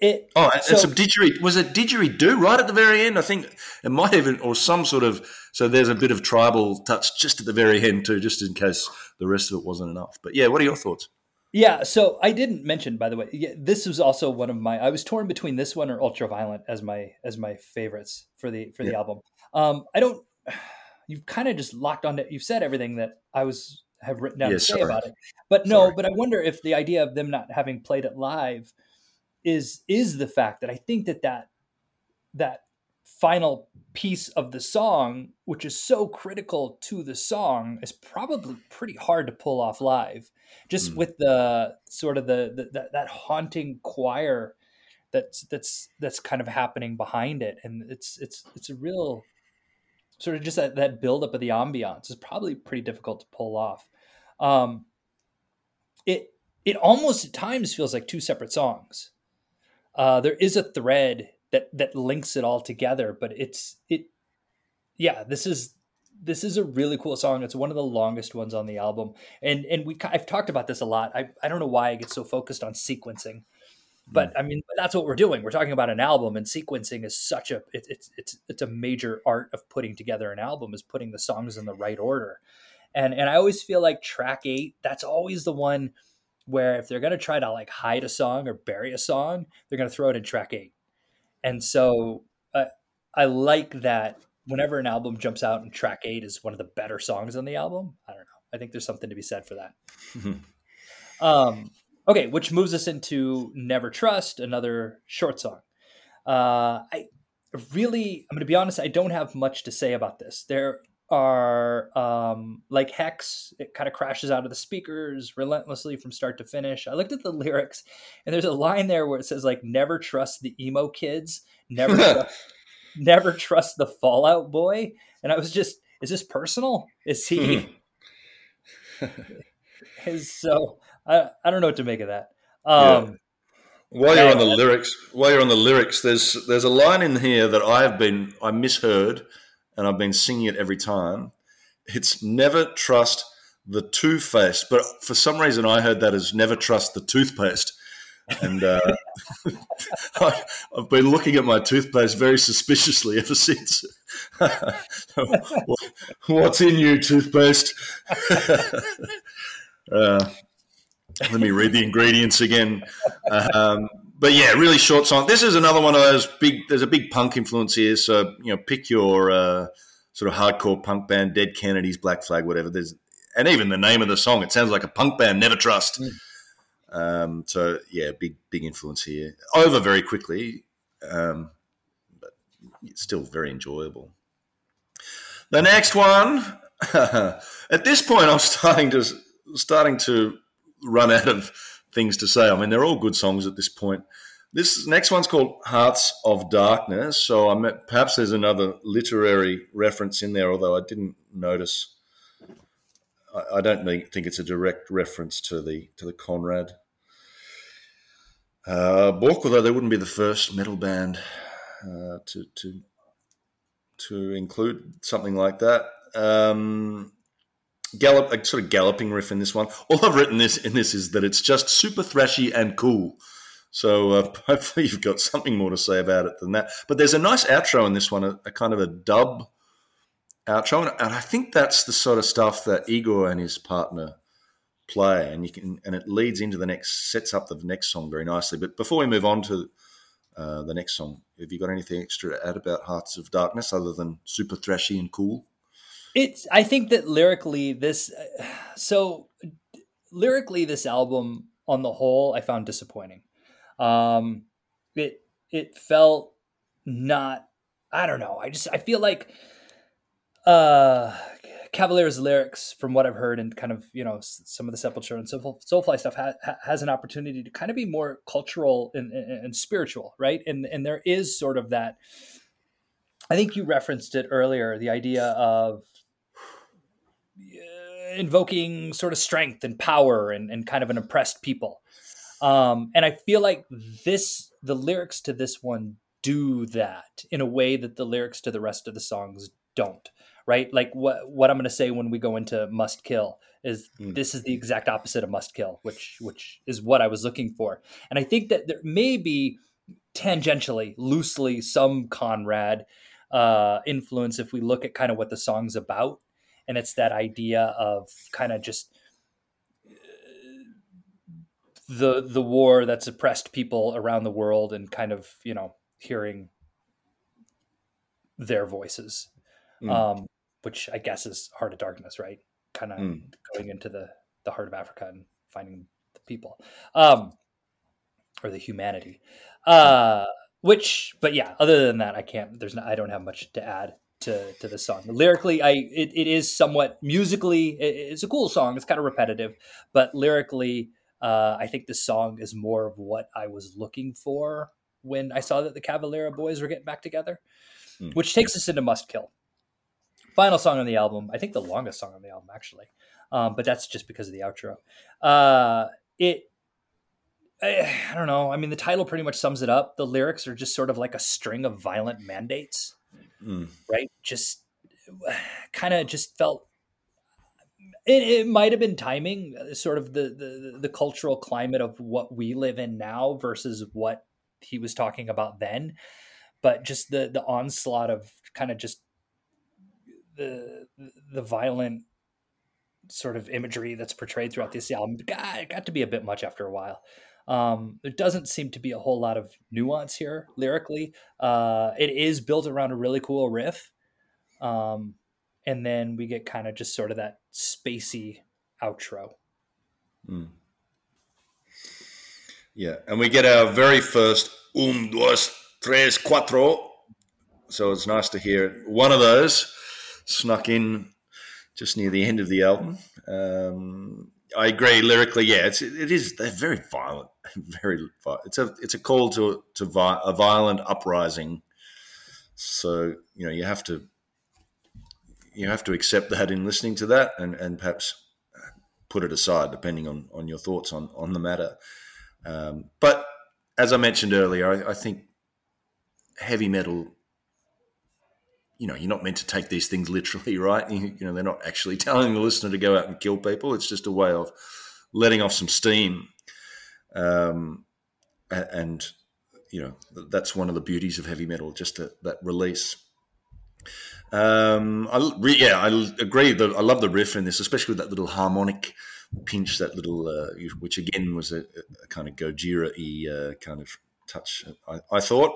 It, oh, and so, some didgeridoo. Was it didgeridoo right at the very end? I think it might even, or some sort of. So there's a bit of tribal touch just at the very end too, just in case the rest of it wasn't enough. But yeah, what are your thoughts? Yeah, so I didn't mention, by the way, yeah, this was also one of my. I was torn between this one or Ultraviolent as my as my favorites for the for the yeah. album. Um, I don't. You've kind of just locked on it. You've said everything that I was have written down yeah, to say sorry. about it. But no, sorry. but I wonder if the idea of them not having played it live is is the fact that I think that that that final piece of the song, which is so critical to the song, is probably pretty hard to pull off live. Just mm. with the sort of the, the that, that haunting choir that's that's that's kind of happening behind it, and it's it's it's a real sort of just that, that buildup of the ambiance is probably pretty difficult to pull off. Um, it it almost at times feels like two separate songs uh, there is a thread that that links it all together, but it's it. Yeah, this is this is a really cool song. It's one of the longest ones on the album, and and we I've talked about this a lot. I I don't know why I get so focused on sequencing, but I mean that's what we're doing. We're talking about an album, and sequencing is such a it, it's it's it's a major art of putting together an album is putting the songs in the right order, and and I always feel like track eight that's always the one where if they're going to try to like hide a song or bury a song, they're going to throw it in track eight. And so uh, I like that whenever an album jumps out and track eight is one of the better songs on the album. I don't know. I think there's something to be said for that. um, okay, which moves us into Never Trust, another short song. Uh, I really, I'm going to be honest, I don't have much to say about this. There are um, like Hex. It kind of crashes out of the speakers relentlessly from start to finish. I looked at the lyrics, and there's a line there where it says like "Never trust the emo kids, never, trust, never trust the Fallout Boy." And I was just, is this personal? Is he? is so I I don't know what to make of that. Um, yeah. While you're on the lyrics, while you're on the lyrics, there's there's a line in here that I've been I misheard and I've been singing it every time. It's never trust the Two-Faced, but for some reason I heard that as never trust the toothpaste. And uh, I, have been looking at my toothpaste very suspiciously ever since. What's in you, toothpaste? uh, let me read the ingredients again. Um, but yeah, really short song. This is another one of those big. There's a big punk influence here, so you know, pick your uh, sort of hardcore punk band, Dead Kennedys, Black Flag, whatever. There's and even the name of the song, it sounds like a punk band. Never trust. Mm. Um, so yeah, big big influence here. Over very quickly, um, but still very enjoyable. The next one. at this point, I'm starting to starting to run out of things to say. I mean, they're all good songs at this point. This next one's called Hearts of Darkness. So I met, perhaps there's another literary reference in there, although I didn't notice. I, I don't think it's a direct reference to the to the Conrad uh, book, although they wouldn't be the first metal band uh, to to to include something like that. Um, gallop, a sort of galloping riff in this one. All I've written this in this is that it's just super thrashy and cool. So uh, hopefully you've got something more to say about it than that. But there's a nice outro in this one, a, a kind of a dub outro, and I think that's the sort of stuff that Igor and his partner play, and you can, and it leads into the next, sets up the next song very nicely. But before we move on to uh, the next song, have you got anything extra to add about Hearts of Darkness other than super thrashy and cool? It's. I think that lyrically, this so lyrically, this album on the whole, I found disappointing. Um, it it felt not. I don't know. I just I feel like uh Cavalera's lyrics, from what I've heard and kind of you know some of the Sepultura and Soul, Soulfly stuff, ha, ha, has an opportunity to kind of be more cultural and, and, and, spiritual, right? And and there is sort of that. I think you referenced it earlier, the idea of invoking sort of strength and power and, and kind of an oppressed people. Um, and I feel like this, the lyrics to this one do that in a way that the lyrics to the rest of the songs don't. Right, like what what I'm going to say when we go into Must Kill is mm. this is the exact opposite of Must Kill, which which is what I was looking for, and I think that there may be tangentially, loosely, some Conrad uh, influence if we look at kind of what the song's about and it's that idea of kind of just uh, the the war that's oppressed people around the world and kind of you know hearing their voices mm. um, which i guess is heart of darkness right kind of mm. going into the the heart of africa and finding the people um, or the humanity uh, which but yeah other than that i can't there's no, i don't have much to add to to the song. Lyrically, I it, it is somewhat musically. It, it's a cool song. It's kind of repetitive, but lyrically, uh, I think the song is more of what I was looking for when I saw that the Cavalera boys were getting back together, mm. which takes us into Must Kill. Final song on the album. I think the longest song on the album, actually, um, but that's just because of the outro. Uh, it I, I, don't know. I mean, the title pretty much sums it up. The lyrics are just sort of like a string of violent mandates mm. right? Just kind of just felt it, it might have been timing, sort of the, the the cultural climate of what we live in now versus what he was talking about then, but just the the onslaught of kind of just the the violent sort of imagery that's portrayed throughout this album got, got to be a bit much after a while. Um, there doesn't seem to be a whole lot of nuance here lyrically. Uh, it is built around a really cool riff. Um, and then we get kind of just sort of that spacey outro. Mm. Yeah, and we get our very first um, dos, tres, cuatro. So it's nice to hear one of those snuck in just near the end of the album. Um, I agree lyrically. Yeah, it's it is. They're very violent. Very. It's a it's a call to to vi- a violent uprising. So you know you have to you have to accept that in listening to that, and and perhaps put it aside depending on on your thoughts on on the matter. Um, but as I mentioned earlier, I, I think heavy metal you know, you're not meant to take these things literally, right? You, you know, they're not actually telling the listener to go out and kill people. It's just a way of letting off some steam. Um, and you know that's one of the beauties of heavy metal, just that release. Um, I, yeah, I agree. That I love the riff in this, especially with that little harmonic pinch, that little, uh, which again was a, a kind of Gojira-y uh, kind of touch. I, I thought,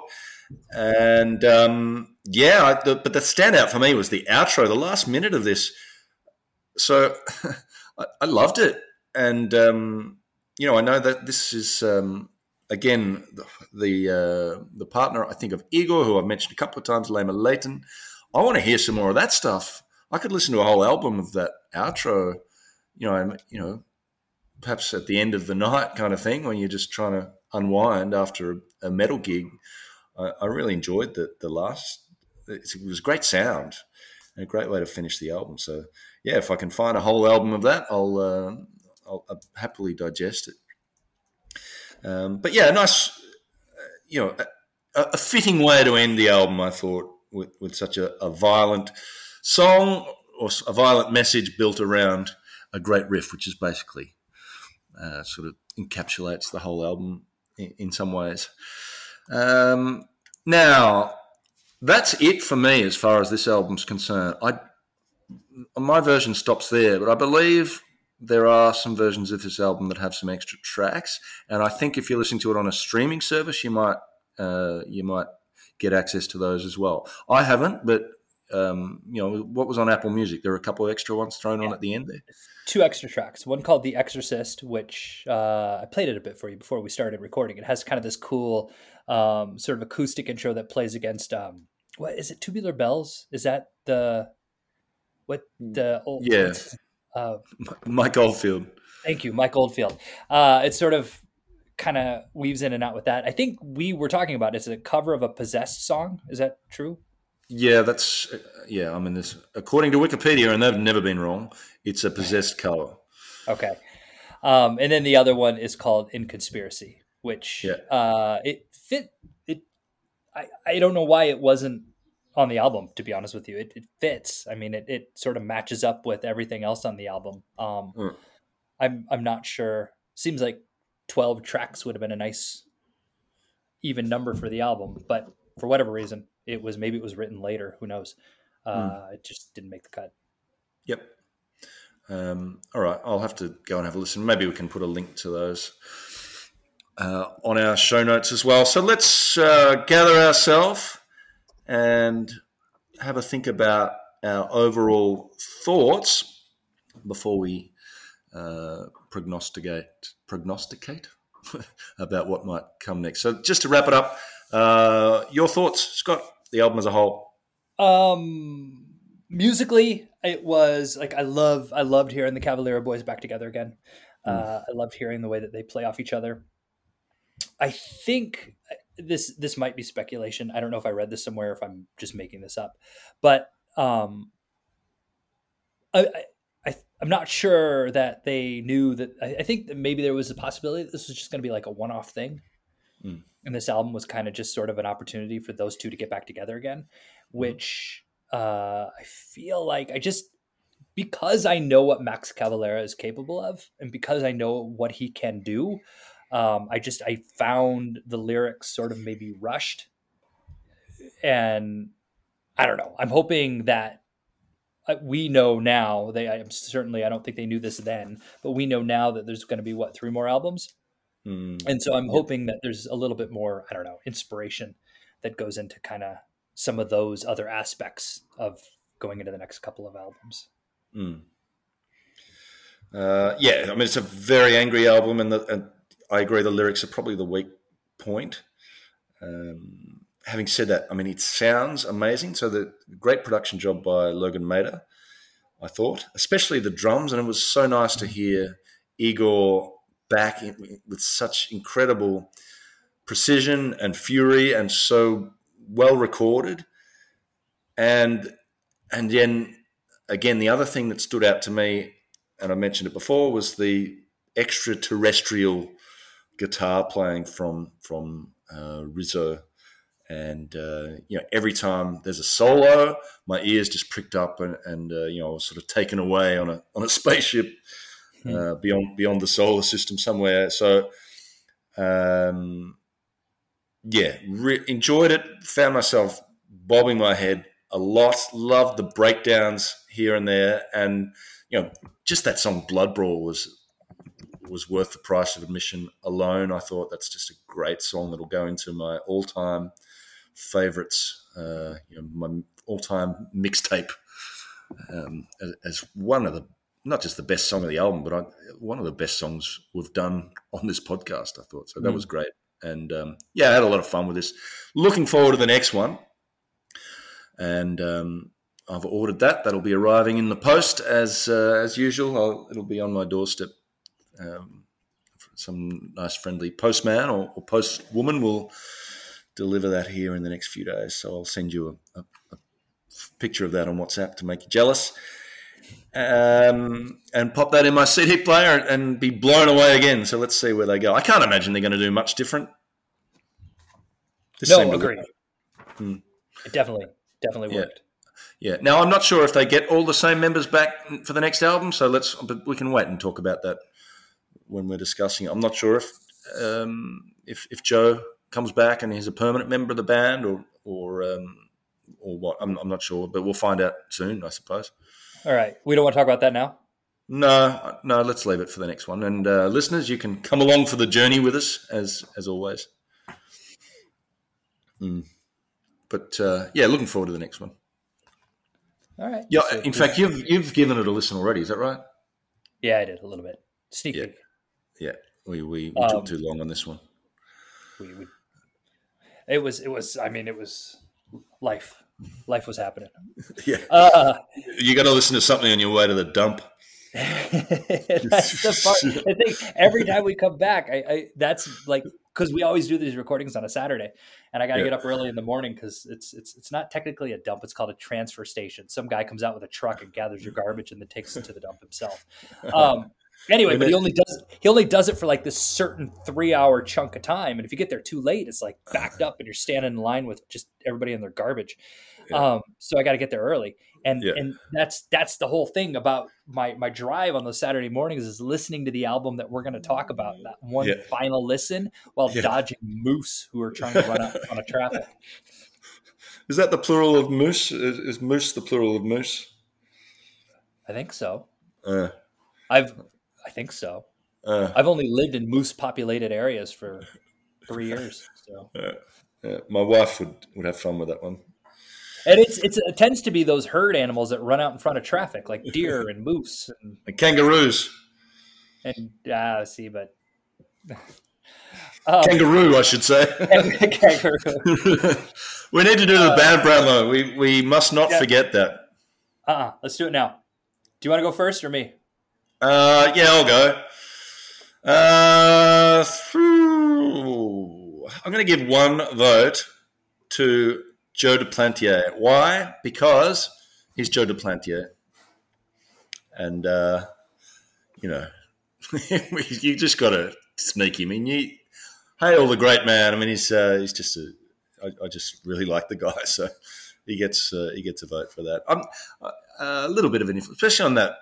and um, yeah, I, the, but the standout for me was the outro, the last minute of this. So I, I loved it, and um, you know, I know that this is um, again the the, uh, the, partner I think of Igor, who I've mentioned a couple of times, Laima Leyton. I want to hear some more of that stuff. I could listen to a whole album of that outro. You know, you know, perhaps at the end of the night kind of thing when you're just trying to unwind after a, a metal gig. I, I, really enjoyed the the last. It was great sound and a great way to finish the album. So yeah, if I can find a whole album of that, I'll uh, I'll, I'll happily digest it. Um, but yeah, nice, you know, a, a, fitting way to end the album. I thought with, with such a, a, violent song or a violent message built around a great riff, which is basically uh, sort of encapsulates the whole album in, some ways. Um, now, that's it for me as far as this album's concerned. I my version stops there, but I believe there are some versions of this album that have some extra tracks, and I think if you're listening to it on a streaming service, you might uh, you might get access to those as well. I haven't, but um, you know what was on Apple Music. There were a couple of extra ones thrown yeah. on at the end there. Two extra tracks. One called "The Exorcist," which uh, I played it a bit for you before we started recording. It has kind of this cool um, sort of acoustic intro that plays against um, what is it? Tubular Bells? Is that the what the old yeah? Uh, Mike Oldfield. Thank you, Mike Oldfield. Uh, it sort of kind of weaves in and out with that. I think we were talking about it's a cover of a possessed song. Is that true? Yeah, that's yeah. I mean, this according to Wikipedia, and they've never been wrong. It's a possessed color. Okay, um, and then the other one is called "In Conspiracy," which yeah. uh, it fit. It I I don't know why it wasn't on the album to be honest with you it, it fits i mean it, it sort of matches up with everything else on the album um, mm. i'm i'm not sure seems like 12 tracks would have been a nice even number for the album but for whatever reason it was maybe it was written later who knows? Uh, mm. it just didn't make the cut. Yep. Um, all right i'll have to go and have a listen. Maybe we can put a link to those uh, on our show notes as well. So let's uh, gather ourselves and have a think about our overall thoughts before we uh, prognosticate prognosticate about what might come next. So, just to wrap it up, uh, your thoughts, Scott, the album as a whole. Um, musically, it was like I love, I loved hearing the Cavalera boys back together again. Mm. Uh, I loved hearing the way that they play off each other. I think this this might be speculation. I don't know if I read this somewhere, if I'm just making this up, but um, I, I I'm not sure that they knew that. I, I think that maybe there was a possibility that this was just going to be like a one off thing, mm. And this album was kind of just sort of an opportunity for those two to get back together again, hmm. which uh, I feel like I just because I know what Max Cavalera is capable of, and because I know what he can do. Um, I just I found the lyrics sort of maybe rushed, and I don't know. I'm hoping that uh, we know now. They I'm certainly I don't think they knew this then, but we know now that there's going to be what three more albums, mm. and so I'm hoping that there's a little bit more I don't know inspiration that goes into kind of some of those other aspects of going into the next couple of albums. Mm. Uh, yeah, I mean it's a very angry album, and the and I agree. The lyrics are probably the weak point. Um, having said that, I mean, it sounds amazing. So the great production job by Logan Mader, I thought, especially the drums, and it was so nice to hear Igor back in, with such incredible precision and fury, and so well recorded. And and then again, the other thing that stood out to me, and I mentioned it before, was the extraterrestrial guitar playing from from uh, Rizzo and uh, you know every time there's a solo, my ears just pricked up and, and uh, you know I was sort of taken away on a on a spaceship hmm. uh, beyond beyond the solar system somewhere. So um, yeah, re- enjoyed it. Found myself bobbing my head a lot. Loved the breakdowns here and there, and you know just that song "Blood Brawl" was was worth the price of admission alone. I thought that's just a great song that'll go into my all time favorites, uh, you know, my all-time mixtape um, as, one of the not just the best song of the album, but I, one of the best songs we've done on this podcast. I thought so. That mm. was great, and um, yeah, I had a lot of fun with this. Looking forward to the next one, and um, I've ordered that. That'll be arriving in the post as uh, as usual. I'll, it'll be on my doorstep. Um, some nice friendly postman or, or postwoman will deliver that here in the next few days. So I'll send you a, a, a picture of that on WhatsApp to make you jealous. Um, and pop that in my CD player and be blown away again. So let's see where they go. I can't imagine they're going to do much different. This no, agree. Hmm. It definitely, definitely worked. Yeah. Now I'm not sure if they get all the same members back for the next album. So let's, but we can wait and talk about that when we're discussing. It. I'm not sure if um, if if Joe comes back and he's a permanent member of the band, or or um, or what? I'm, I'm not sure, but we'll find out soon, I suppose. All right, we don't want to talk about that now. No, no, let's leave it for the next one. And uh, listeners, you can come along for the journey with us as as always. Mm. But uh, yeah, looking forward to the next one. All right. Yeah. So in fact, you've you've given it a listen already. Is that right? Yeah, I did a little bit. Sneak yeah. Yeah. We we, we um, took too long on this one. We, we it was it was i mean it was life life was happening. Yeah. Uh, you got to listen to something on your way to the dump. That's the part. I think every time we come back i, I that's like because we always do these recordings on a saturday and i got to yeah. get up early in the morning because it's it's it's not technically a dump it's called a transfer station. Some guy comes out with a truck and gathers your garbage and then takes it to the dump himself. Um, Anyway, but he only does he only does it for like this certain three hour chunk of time, and if you get there too late, it's like backed up, and you're standing in line with just everybody in their garbage. Yeah. Um, so I got to get there early, and yeah. and that's that's the whole thing about my my drive on those Saturday mornings is listening to the album that we're going to talk about that one yeah. final listen while dodging moose who are trying to run out on a traffic. Is that the plural of moose? Is, is moose the plural of moose? I think so. Uh, I've I think so. Uh, I've only lived in moose populated areas for three years. So yeah, my wife would, would have fun with that one. And it's, it's it tends to be those herd animals that run out in front of traffic, like deer and moose and, and kangaroos. And ah, uh, see, but um, kangaroo, I should say. kangaroo. we need to do the uh, band Brownlow. We we must not yeah. forget that. Uh, uh-uh. let's do it now. Do you want to go first or me? Uh, yeah, I'll go. Uh, I'm going to give one vote to Joe Duplantier. Why? Because he's Joe Duplantier. And, uh, you know, you just got to sneak him in. You, hail the great man. I mean, he's uh, he's just a. I, I just really like the guy, so he gets uh, he gets a vote for that. I'm uh, a little bit of an influence, especially on that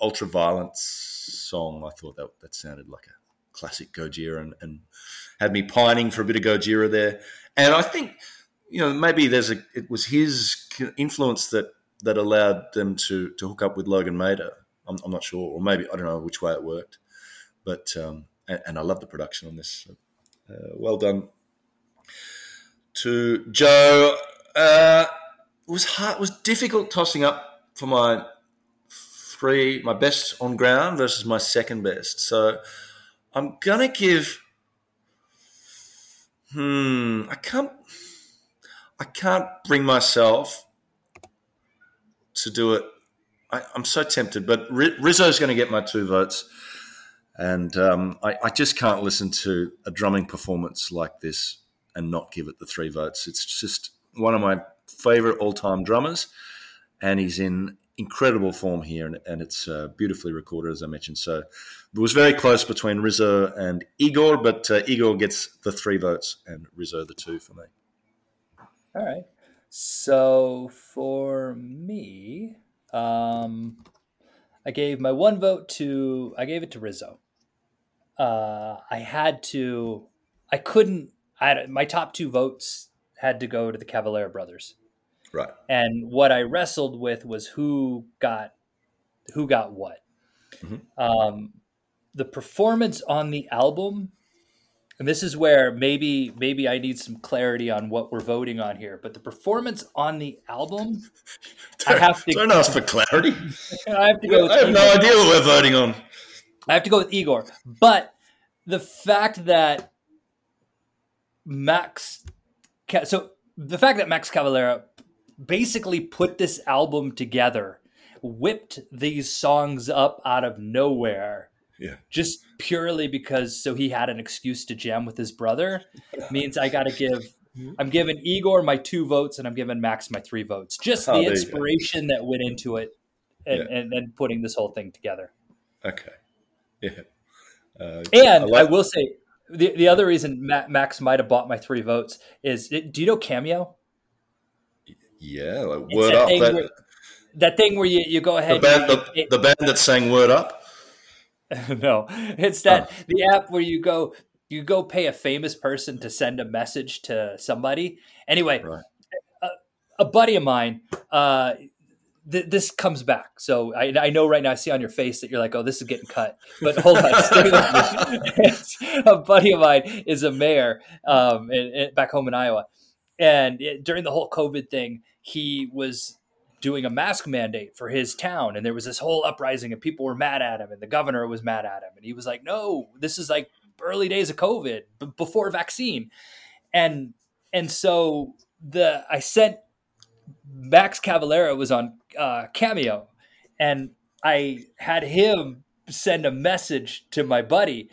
ultra violence song. I thought that that sounded like a classic Gojira and, and had me pining for a bit of Gojira there. And I think you know maybe there's a it was his influence that that allowed them to to hook up with Logan Mader. I'm, I'm not sure, or maybe I don't know which way it worked, but um, and, and I love the production on this. Uh, well done to Joe. Uh, it was hard. It was difficult tossing up for my three, my best on ground versus my second best. So I'm gonna give. Hmm, I can't. I can't bring myself to do it. I, am so tempted, but Rizzo's going to get my two votes, and um, I, I just can't listen to a drumming performance like this and not give it the three votes. It's just one of my favorite all-time drummers, and he's in incredible form here, and, and it's uh, beautifully recorded, as I mentioned. So it was very close between Rizzo and Igor, but uh, Igor gets the three votes and Rizzo the two for me. All right. So for me, um, I gave my one vote to I gave it to Rizzo. Uh, I had to. I couldn't. I my top two votes had to go to the Cavalera brothers. Right. And what I wrestled with was who got who got what. Mhm. Um, the performance on the album, and this is where maybe maybe I need some clarity on what we're voting on here. But the performance on the album, I have to- Don't ask for clarity. I have to go. With I have no idea what we're voting on. I have to go with Igor. But the fact that Max, so the fact that Max Cavalera basically put this album together, whipped these songs up out of nowhere, Yeah. just purely because so he had an excuse to jam with his brother, means I got to give. I'm giving Igor my two votes, and I'm giving Max my three votes. Just Oh, the there you go. inspiration that went into it, and, Yeah. and, and putting this whole thing together. Okay. Yeah. Uh, And I, like- will say the the other reason Ma- Max might have bought my three votes is do you know Cameo? Yeah, like It's word up. thing That, where- That thing where you, you go the ahead. band, you- the, the band that sang "Word Up." no, it's that the app where you go you go pay a famous person to send a message to somebody. Anyway, Right. a, a buddy of mine. Uh, th- this comes back, so I, I know right now. I see on your face that you're like, "Oh, this is getting cut." But hold on, stay with me. A buddy of mine is a mayor um, in, in- back home in Iowa, and it, during the whole COVID thing, he was doing a mask mandate for his town. And there was this whole uprising and people were mad at him and the governor was mad at him. And he was like no this is like early days of covid b- before vaccine. And and so the i sent max cavalera was on uh, cameo and i had him send a message to my buddy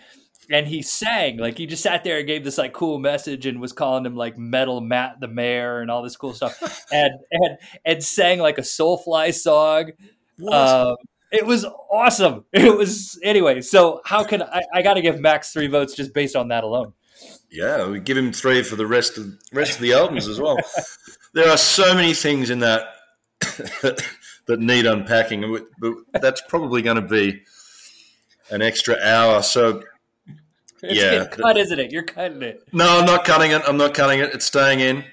and he sang like he just sat there and gave this like cool message and was calling him like metal matt the mayor and all this cool stuff. And and and sang like a soulfly song. Um, it was awesome. It was anyway so how can i i gotta give max three votes just based on that alone. Yeah, we give him three for the rest of rest of the albums as well. there are so many things in that that need unpacking, but that's probably going to be an extra hour. So it's Yeah. cut isn't it you're cutting it no, I'm not cutting it. I'm not cutting it. It's staying in.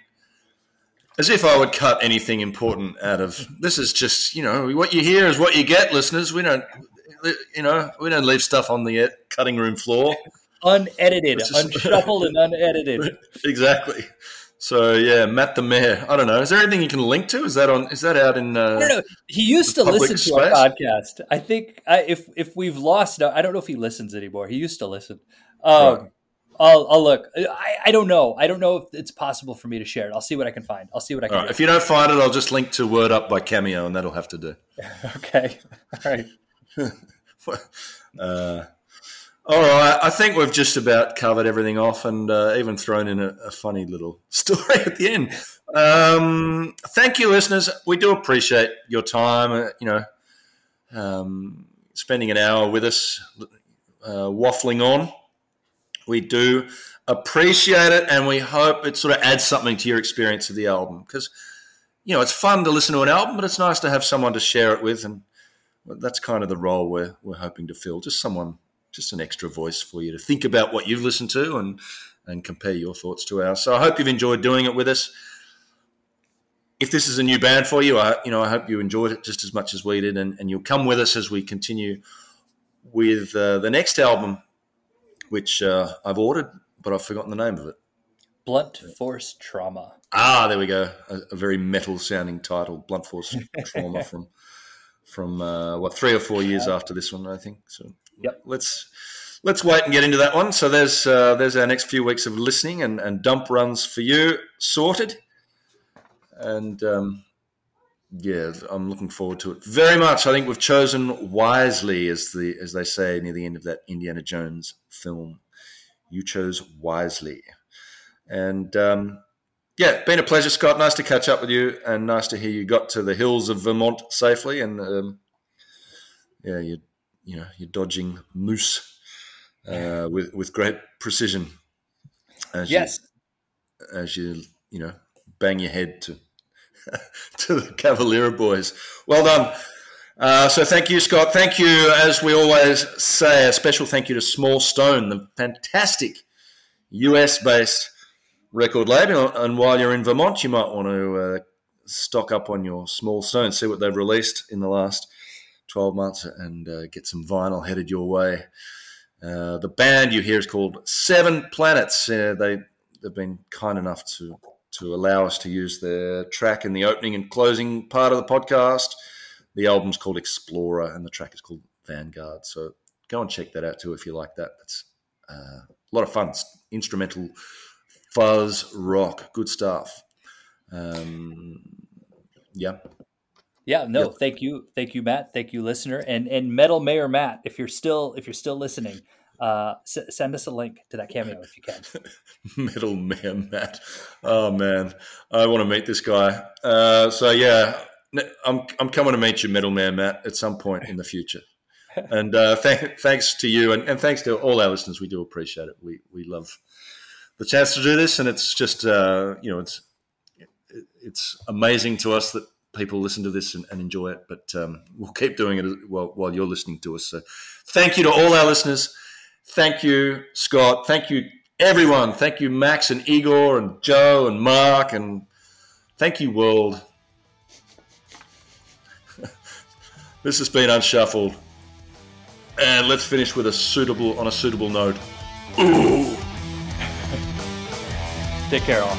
As if I would cut anything important out of this. Is just you know what you hear is what you get, listeners. We don't, you know, we don't leave stuff on the cutting room floor. unedited just- unshuffled and unedited exactly. So yeah, Matt the Mayor. I don't know. Is there anything you can link to? Is that on? Is that out in? Uh, I don't know. He used to listen to our podcast. I think I, if if we've lost, I don't know if he listens anymore. He used to listen. Um, Right. I'll, I'll look. I, I don't know. I don't know if it's possible for me to share it. I'll see what I can find. I'll see what I can right. If you don't find it, I'll just link to Word Up by Cameo, and that'll have to do. do. Okay. All right. Uh, all right. I think we've just about covered everything off, and uh, even thrown in a, a funny little story at the end. Um, thank you, listeners. We do appreciate your time. Uh, you know, um, spending an hour with us, uh, waffling on. We do appreciate it, and we hope it sort of adds something to your experience of the album because you know it's fun to listen to an album, but it's nice to have someone to share it with, and that's kind of the role we're we're hoping to fill. Just someone, just an extra voice for you to think about what you've listened to and and compare your thoughts to ours. So I hope you've enjoyed doing it with us. If this is a new band for you, I you know I hope you enjoyed it just as much as we did, and, and you'll come with us as we continue with uh, the next album, which uh, I've ordered, but I've forgotten the name of it. Blunt force trauma. Ah, there we go. A, a very metal sounding title, Blunt Force Trauma from from uh, what three or four years after this one, I think. So Yep. let's let's wait and get into that one. So there's uh, there's our next few weeks of listening and, and dump runs for you sorted, and um, yeah, I'm looking forward to it very much. I think we've chosen wisely, as the as they say near the end of that Indiana Jones film. You chose wisely, and. Um, yeah, been a pleasure, Scott. Nice to catch up with you, and nice to hear you got to the hills of Vermont safely. And um, yeah, you you know you're dodging moose uh, with with great precision. As Yes. you, as you you know bang your head to to the Cavalera boys. Well done. Uh, so thank you, Scott. Thank you, as we always say, a special thank you to Small Stone, the fantastic US-based record label. And while you're in Vermont, you might want to uh, stock up on your Small Stone, see what they've released in the last 12 months, and uh, get some vinyl headed your way. Uh, the band you hear is called Seven Planets. They they've been kind enough to to allow us to use their track in the opening and closing part of the podcast. The album's called Explorer, and the track is called Vanguard. So go and check that out too if you like that. That's uh, a lot of fun. It's instrumental fuzz rock, good stuff. Um, yeah. Yeah, no, yep. thank you, thank you, Matt. Thank you, listener, and and Metal Mayor Matt. If you're still if you're still listening, uh, s- send us a link to that cameo if you can. Mayor Matt. Oh man, I want to meet this guy. Uh, so yeah, I'm I'm coming to meet you, Metal Man Matt, at some point in the future. and uh, th- thanks to you, and, and, thanks to all our listeners. We do appreciate it. We we love the chance to do this, and it's just uh, you know it's it's amazing to us that people listen to this and, and enjoy it. But um, we'll keep doing it while, while you're listening to us. So thank you to all our listeners. Thank you, Scott. Thank you, everyone. Thank you, Max and Igor and Joe and Marc. And thank you, world. this has been Unshuffled. And let's finish with a suitable on a suitable note. Ooh. Take care, all.